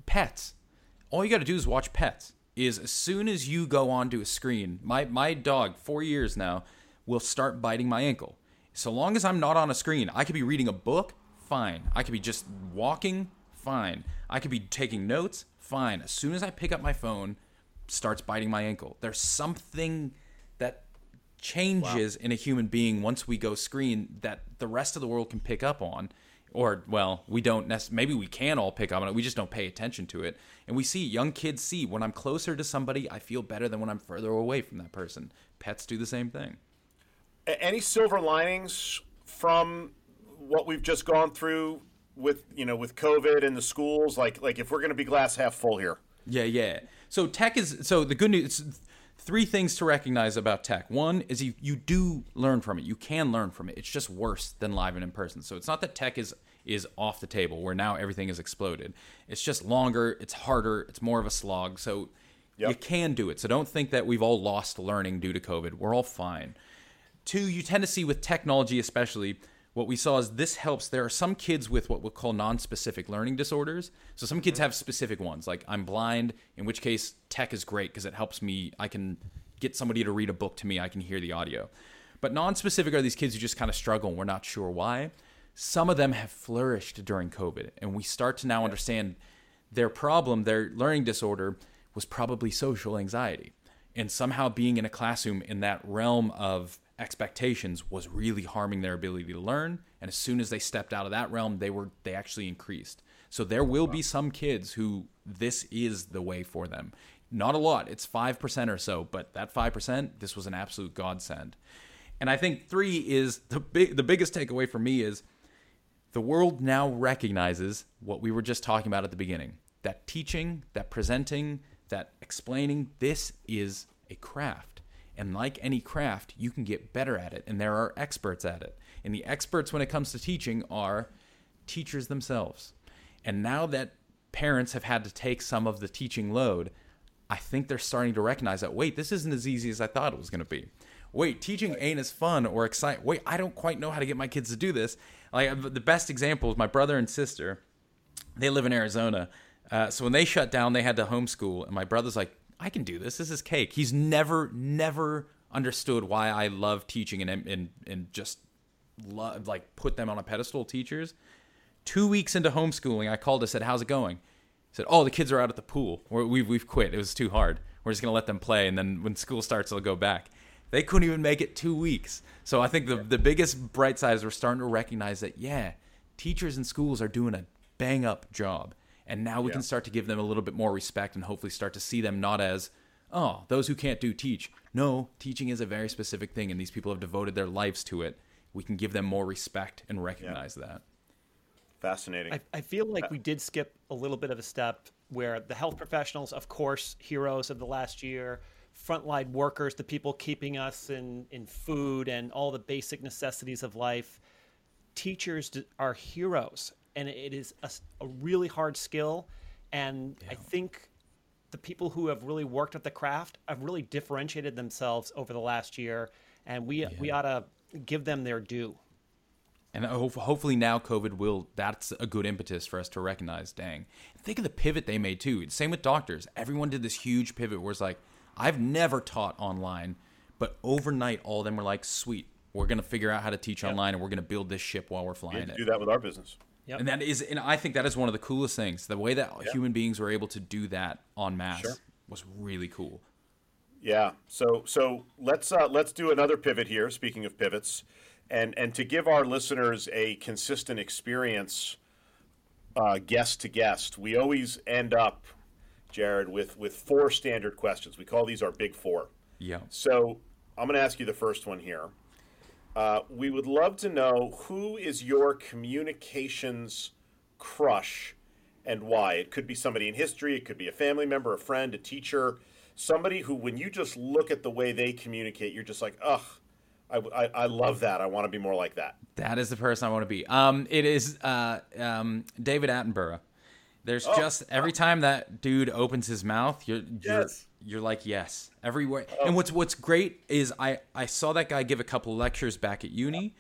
pets. All you got to do is watch pets. Is as soon as you go onto a screen my my dog 4 years now will start biting my ankle. So long as i'm not on a screen i could be reading a book fine. I could be just walking fine. I could be taking notes fine. As soon as i pick up my phone starts biting my ankle. There's something that changes in a human being once we go screen that the rest of the world can pick up on. Or well we don't nec- maybe we can all pick up on it. We just don't pay attention to it. And we see young kids see when i'm closer to somebody i feel better than when i'm further away from that person. Pets do the same thing. Any silver linings from what we've just gone through with you know with COVID and the schools? Like like if we're going to be glass half full here. Yeah, yeah. So tech is so the good news. Three things to recognize about tech. One is you you do learn from it. You can learn from it. It's just worse than live and in person. So it's not that tech is is off the table where now everything is exploded. It's just longer. It's harder. It's more of a slog. So Yep. you can do it. So don't think that we've all lost learning due to COVID. We're all fine. Two, you tend to see with technology, especially, what we saw is this helps. There are some kids with what we'll call non-specific learning disorders. So some kids mm-hmm. have specific ones, like I'm blind, in which case tech is great because it helps me. I can get somebody to read a book to me. I can hear the audio. But non-specific are these kids who just kind of struggle. and We're not sure why. Some of them have flourished during COVID, and we start to now understand their problem, their learning disorder, was probably social anxiety. And somehow being in a classroom in that realm of expectations was really harming their ability to learn. And as soon as they stepped out of that realm, they were they actually increased. So there will be some kids who this is the way for them. Not a lot. It's 5% or so, but that 5%, this was an absolute godsend. And I think 3 is the big the biggest takeaway for me is the world now recognizes what we were just talking about at the beginning. That teaching, that presenting, that explaining, this is a craft. And like any craft, you can get better at it, and there are experts at it. And the experts when it comes to teaching are teachers themselves. And now that parents have had to take some of the teaching load, I think they're starting to recognize that wait, this isn't as easy as I thought it was going to be. Wait, teaching ain't as fun or exciting. Wait, I don't quite know how to get my kids to do this. Like the best example is my brother and sister. They live in Arizona, uh, so when they shut down, they had to homeschool, and my brother's like, "I can do this. This is cake." He's never, never understood why I love teaching and and and just love like put them on a pedestal. Teachers. Two weeks into homeschooling, I called. I said, "How's it going?" He said, "Oh, the kids are out at the pool. We're, we've we've quit. It was too hard. We're just gonna let them play, and then when school starts, they'll go back." They couldn't even make it two weeks. So I think the the biggest bright side is we're starting to recognize that yeah, teachers and schools are doing a bang up job, and now we Yeah. can start to give them a little bit more respect and hopefully start to see them not as oh those who can't do teach. No, teaching is a very specific thing, and these people have devoted their lives to it. We can give them more respect and recognize that. Fascinating. I, I feel like uh, we did skip a little bit of a step where the health professionals, of course, heroes of the last year, frontline workers, the people keeping us in, in food and all the basic necessities of life, teachers are heroes. And it is a really hard skill. And I think the people who have really worked at the craft have really differentiated themselves over the last year. And we, we ought to give them their due. And hopefully now COVID will, that's a good impetus for us to recognize, dang. Think of the pivot they made too. Same with doctors. Everyone did this huge pivot where it's like, I've never taught online, but overnight all of them were like, sweet, we're going to figure out how to teach online and we're going to build this ship while we're flying had to it. do that with our business. Yep. And that is, and I think that is one of the coolest things. The way that human beings were able to do that en masse Sure. was really cool. Yeah. So so let's uh, let's do another pivot here. Speaking of pivots, and and to give our listeners a consistent experience, uh, guest to guest, we always end up, Jared, with with four standard questions. We call these our big four. Yeah. So I'm going to ask you the first one here. Uh, we would love to know who is your communications crush and why. It could be somebody in history, it could be a family member, a friend, a teacher, somebody who, when you just look at the way they communicate, you're just like, ugh, I, I, love that. I want to be more like that. That is the person I want to be. Um, it is uh, um, David Attenborough. There's Oh. just every time that dude opens his mouth, you're you're, Yes. you're like yes everywhere. Oh. And what's what's great is I I saw that guy give a couple lectures back at uni.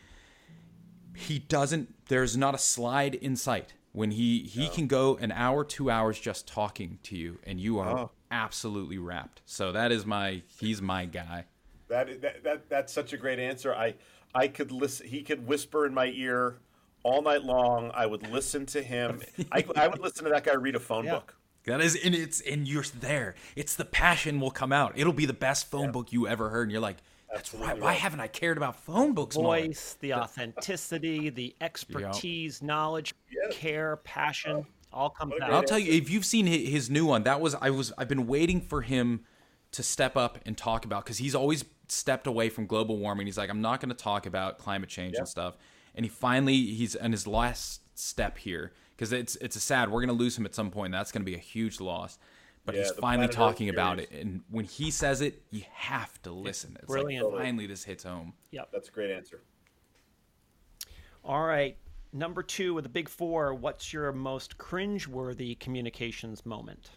He doesn't. There's not a slide in sight when he he can go an hour, two hours just talking to you, and you are Oh. absolutely wrapped. So that is my he's my guy. That, that, that that's such a great answer. I I could listen. He could whisper in my ear all night long. I would listen to him. I, I would listen to that guy read a phone Yeah. book. That is, and it's and you're there. It's the passion will come out. It'll be the best phone book you ever heard, and you're like, that's right. Absolutely Why right. haven't I cared about phone books more? voice, the authenticity, the expertise, knowledge, Yes. care, passion, all comes What a out. I'll tell you, if you've seen his new one, that was I was I've been waiting for him to step up and talk about because he's always stepped away from global warming. He's like, I'm not going to talk about climate change Yeah. and stuff. And he finally he's on his last step here because it's it's a sad. We're going to lose him at some point. That's going to be a huge loss. But Yeah, he's finally talking about it, and when he says it, you have to listen. It's brilliant. like finally this hits home. Yep. That's a great answer. All right. Number two with the big four, what's your most cringeworthy communications moment?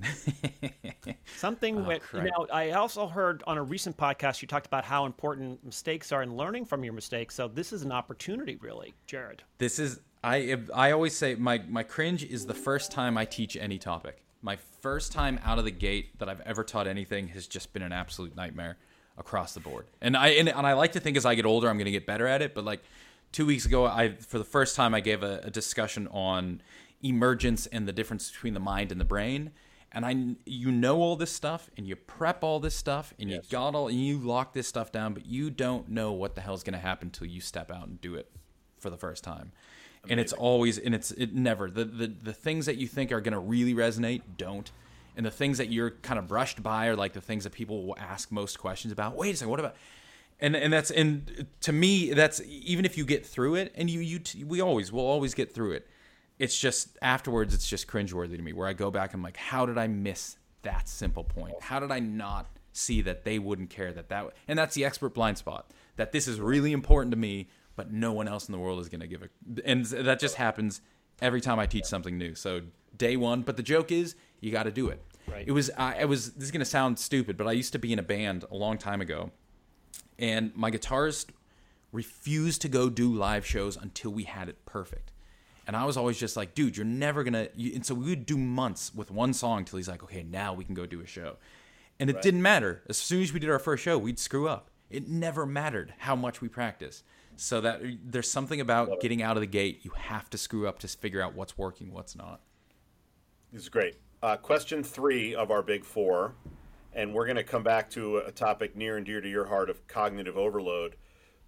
Something oh, with, you know, I also heard on a recent podcast you talked about how important mistakes are and learning from your mistakes. So this is an opportunity, really, Jared. This is I I always say my my cringe is the first time I teach any topic. My first time out of the gate that I've ever taught anything has just been an absolute nightmare across the board. And I and, and I like to think as I get older I'm going to get better at it, but like 2 weeks ago I for the first time I gave a, a discussion on emergence and the difference between the mind and the brain. And I, you know all this stuff, and you prep all this stuff, and you got all, and you lock this stuff down, but you don't know what the hell's going to happen until you step out and do it for the first time. And it's always, and it's it never the the the things that you think are going to really resonate don't, and the things that you're kind of brushed by are like the things that people will ask most questions about. Wait a second, what about? And and that's and to me that's even if you get through it, and you you we always will always get through it. It's just afterwards, it's just cringeworthy to me. Where I go back, and I'm like, how did I miss that simple point? How did I not see that they wouldn't care that that? And that's the expert blind spot. That this is really important to me, but no one else in the world is going to give it. And that just happens every time I teach something new. So day one, but the joke is you got to do it. Right. It was I, I was this is going to sound stupid, but I used to be in a band a long time ago, and my guitarist refused to go do live shows until we had it perfect. And I was always just like, dude, you're never gonna. You, and so we would do months with one song till he's like, okay, now we can go do a show. And it didn't matter. As soon as we did our first show, we'd screw up. It never mattered how much we practiced. So that there's something about getting out of the gate. You have to screw up to figure out what's working, what's not. This is great. Uh, question three of our big four, and we're going to come back to a topic near and dear to your heart of cognitive overload.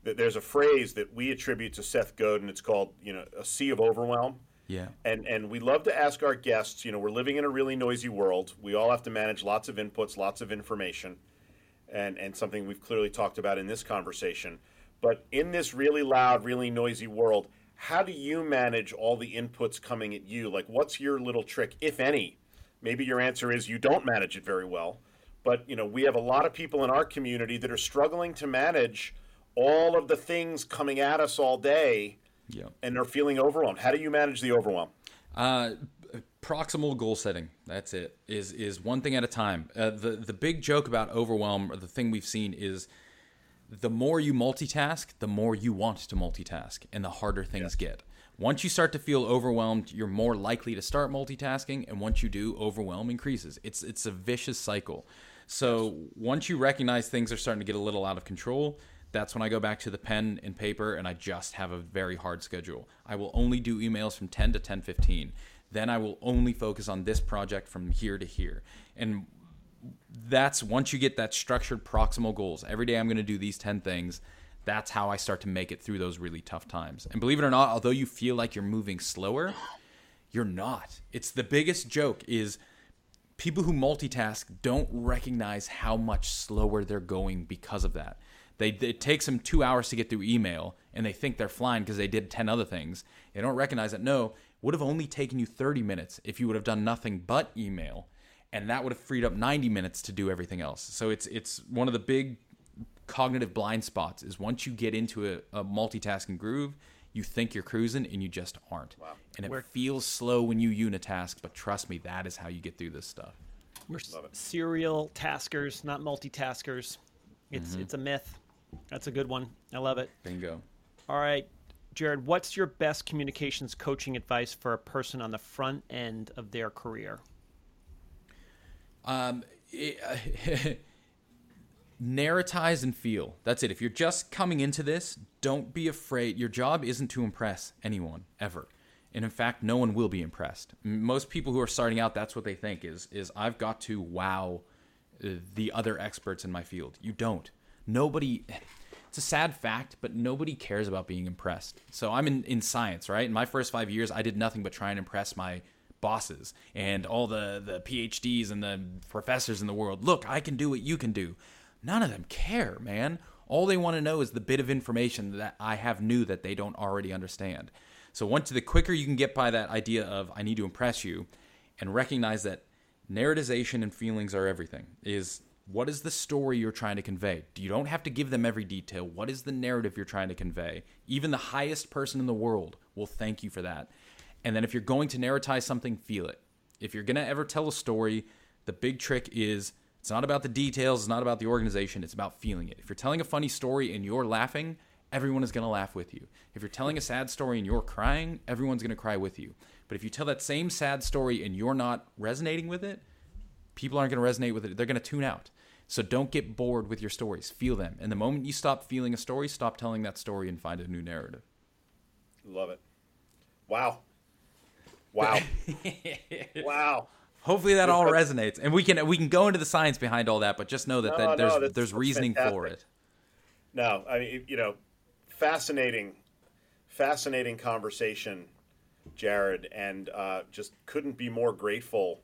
That there's a phrase that we attribute to Seth Godin. It's called, you know, a sea of overwhelm. Yeah. And and we love to ask our guests. You know, we're living in a really noisy world. We all have to manage lots of inputs, lots of information, and and something we've clearly talked about in this conversation. But in this really loud, really noisy world, how do you manage all the inputs coming at you? Like, what's your little trick, if any? Maybe your answer is you don't manage it very well. But you know, we have a lot of people in our community that are struggling to manage all of the things coming at us all day Yeah. and they're feeling overwhelmed. How do you manage the overwhelm? Uh, proximal goal setting. That's it. Is is one thing at a time. Uh, the the big joke about overwhelm, or the thing we've seen, is the more you multitask, the more you want to multitask, and the harder things get. Once you start to feel overwhelmed, you're more likely to start multitasking, and once you do, overwhelm increases. It's it's a vicious cycle. So once you recognize things are starting to get a little out of control, that's when I go back to the pen and paper and I just have a very hard schedule. I will only do emails from 10 to 10:15. Then I will only focus on this project from here to here. And that's once you get that structured proximal goals. Every day I'm going to do these 10 things. That's how I start to make it through those really tough times. And believe it or not, although you feel like you're moving slower, you're not. It's the biggest joke is people who multitask don't recognize how much slower they're going because of that. They, it takes them two hours to get through email, and they think they're flying because they did 10 other things. They don't recognize that, no, would have only taken you 30 minutes if you would have done nothing but email, and that would have freed up 90 minutes to do everything else. So it's, it's one of the big cognitive blind spots is once you get into a, a multitasking groove, you think you're cruising and you just aren't. And it feels slow when you unitask, but trust me, that is how you get through this stuff. We're serial taskers, not multitaskers. It's mm-hmm. it's a myth. That's a good one. I love it. Bingo. All right, Jared, what's your best communications coaching advice for a person on the front end of their career? Um, it, narratize and feel. That's it. If you're just coming into this, don't be afraid. Your job isn't to impress anyone ever. And in fact, no one will be impressed. Most people who are starting out, that's what they think is is I've got to wow uh, the other experts in my field. You don't. Nobody it's a sad fact, but nobody cares about being impressed. So I'm in, in science, right? In my first five years, I did nothing but try and impress my bosses and all the, the PhDs and the professors in the world. Look, I can do what you can do. None of them care, man. All they want to know is the bit of information that I have new that they don't already understand. So once the quicker you can get by that idea of I need to impress you and recognize that narratization and feelings are everything is what is the story you're trying to convey? You don't have to give them every detail. What is the narrative you're trying to convey? Even the highest person in the world will thank you for that. And then if you're going to narratize something, feel it. If you're going to ever tell a story, the big trick is it's not about the details, it's not about the organization, it's about feeling it. If you're telling a funny story and you're laughing, everyone is going to laugh with you. If you're telling a sad story and you're crying, everyone's going to cry with you. But if you tell that same sad story and you're not resonating with it, people aren't going to resonate with it. They're going to tune out. So don't get bored with your stories. Feel them. And the moment you stop feeling a story, stop telling that story and find a new narrative. Love it. Wow. Wow. wow. Hopefully that all resonates, and we can we can go into the science behind all that. But just know that, No, that there's that's- there's reasoning for it. No, I mean, you know, fascinating, fascinating conversation, Jared, and uh, just couldn't be more grateful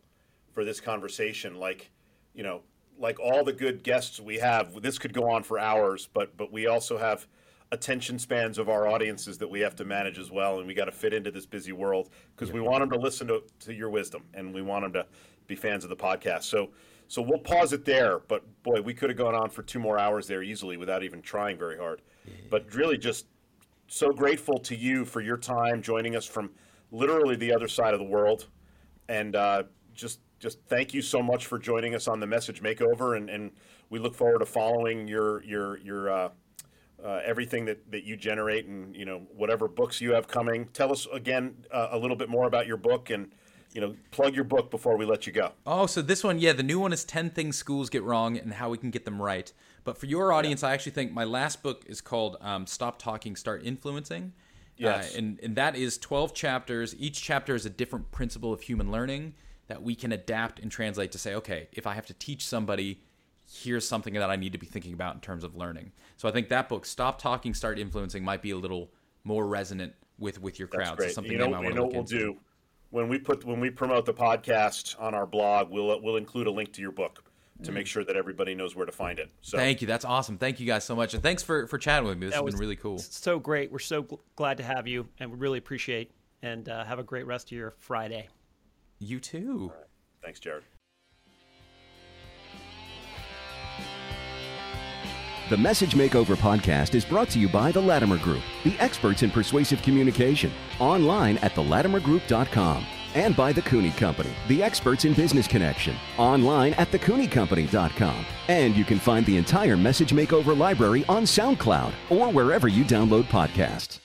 for this conversation. Like, you know, like all the good guests we have, this could go on for hours, but but we also have attention spans of our audiences that we have to manage as well, and we got to fit into this busy world because we want them to listen to, to your wisdom and we want them to be fans of the podcast. So so we'll pause it there. But boy, we could have gone on for two more hours there easily without even trying very hard. But really, just so grateful to you for your time joining us from literally the other side of the world, and uh, just just thank you so much for joining us on the message makeover, and, and we look forward to following your your your uh, uh, everything that, that you generate, and you know whatever books you have coming. Tell us again uh, a little bit more about your book, and you know plug your book before we let you go. Oh, so this one, yeah, the new one is ten things schools get wrong and how we can get them right. But for your audience, I actually think my last book is called um, "Stop Talking, Start Influencing." Yes. Uh, and, and that is 12 chapters. Each chapter is a different principle of human learning that we can adapt and translate to say, okay, if I have to teach somebody, here's something that I need to be thinking about in terms of learning. So I think that book, Stop Talking, Start Influencing, might be a little more resonant with with your crowd. That's great. So something you know, they might you know what we'll into. do when we put when we promote the podcast on our blog. We'll we'll include a link to your book to make sure that everybody knows where to find it. So Thank you. That's awesome. Thank you guys so much, and thanks for for chatting with me. This That has was been really cool. So great. We're so gl- glad to have you, and we really appreciate. And uh, have a great rest of your Friday. You too. thanks, Jared. The Message Makeover podcast is brought to you by the Latimer Group, the experts in persuasive communication, online at thelatimergroup.com, and by the Cooney Company, the experts in business connection, online at thecooneycompany.com. And you can find the entire Message Makeover library on SoundCloud or wherever you download podcasts.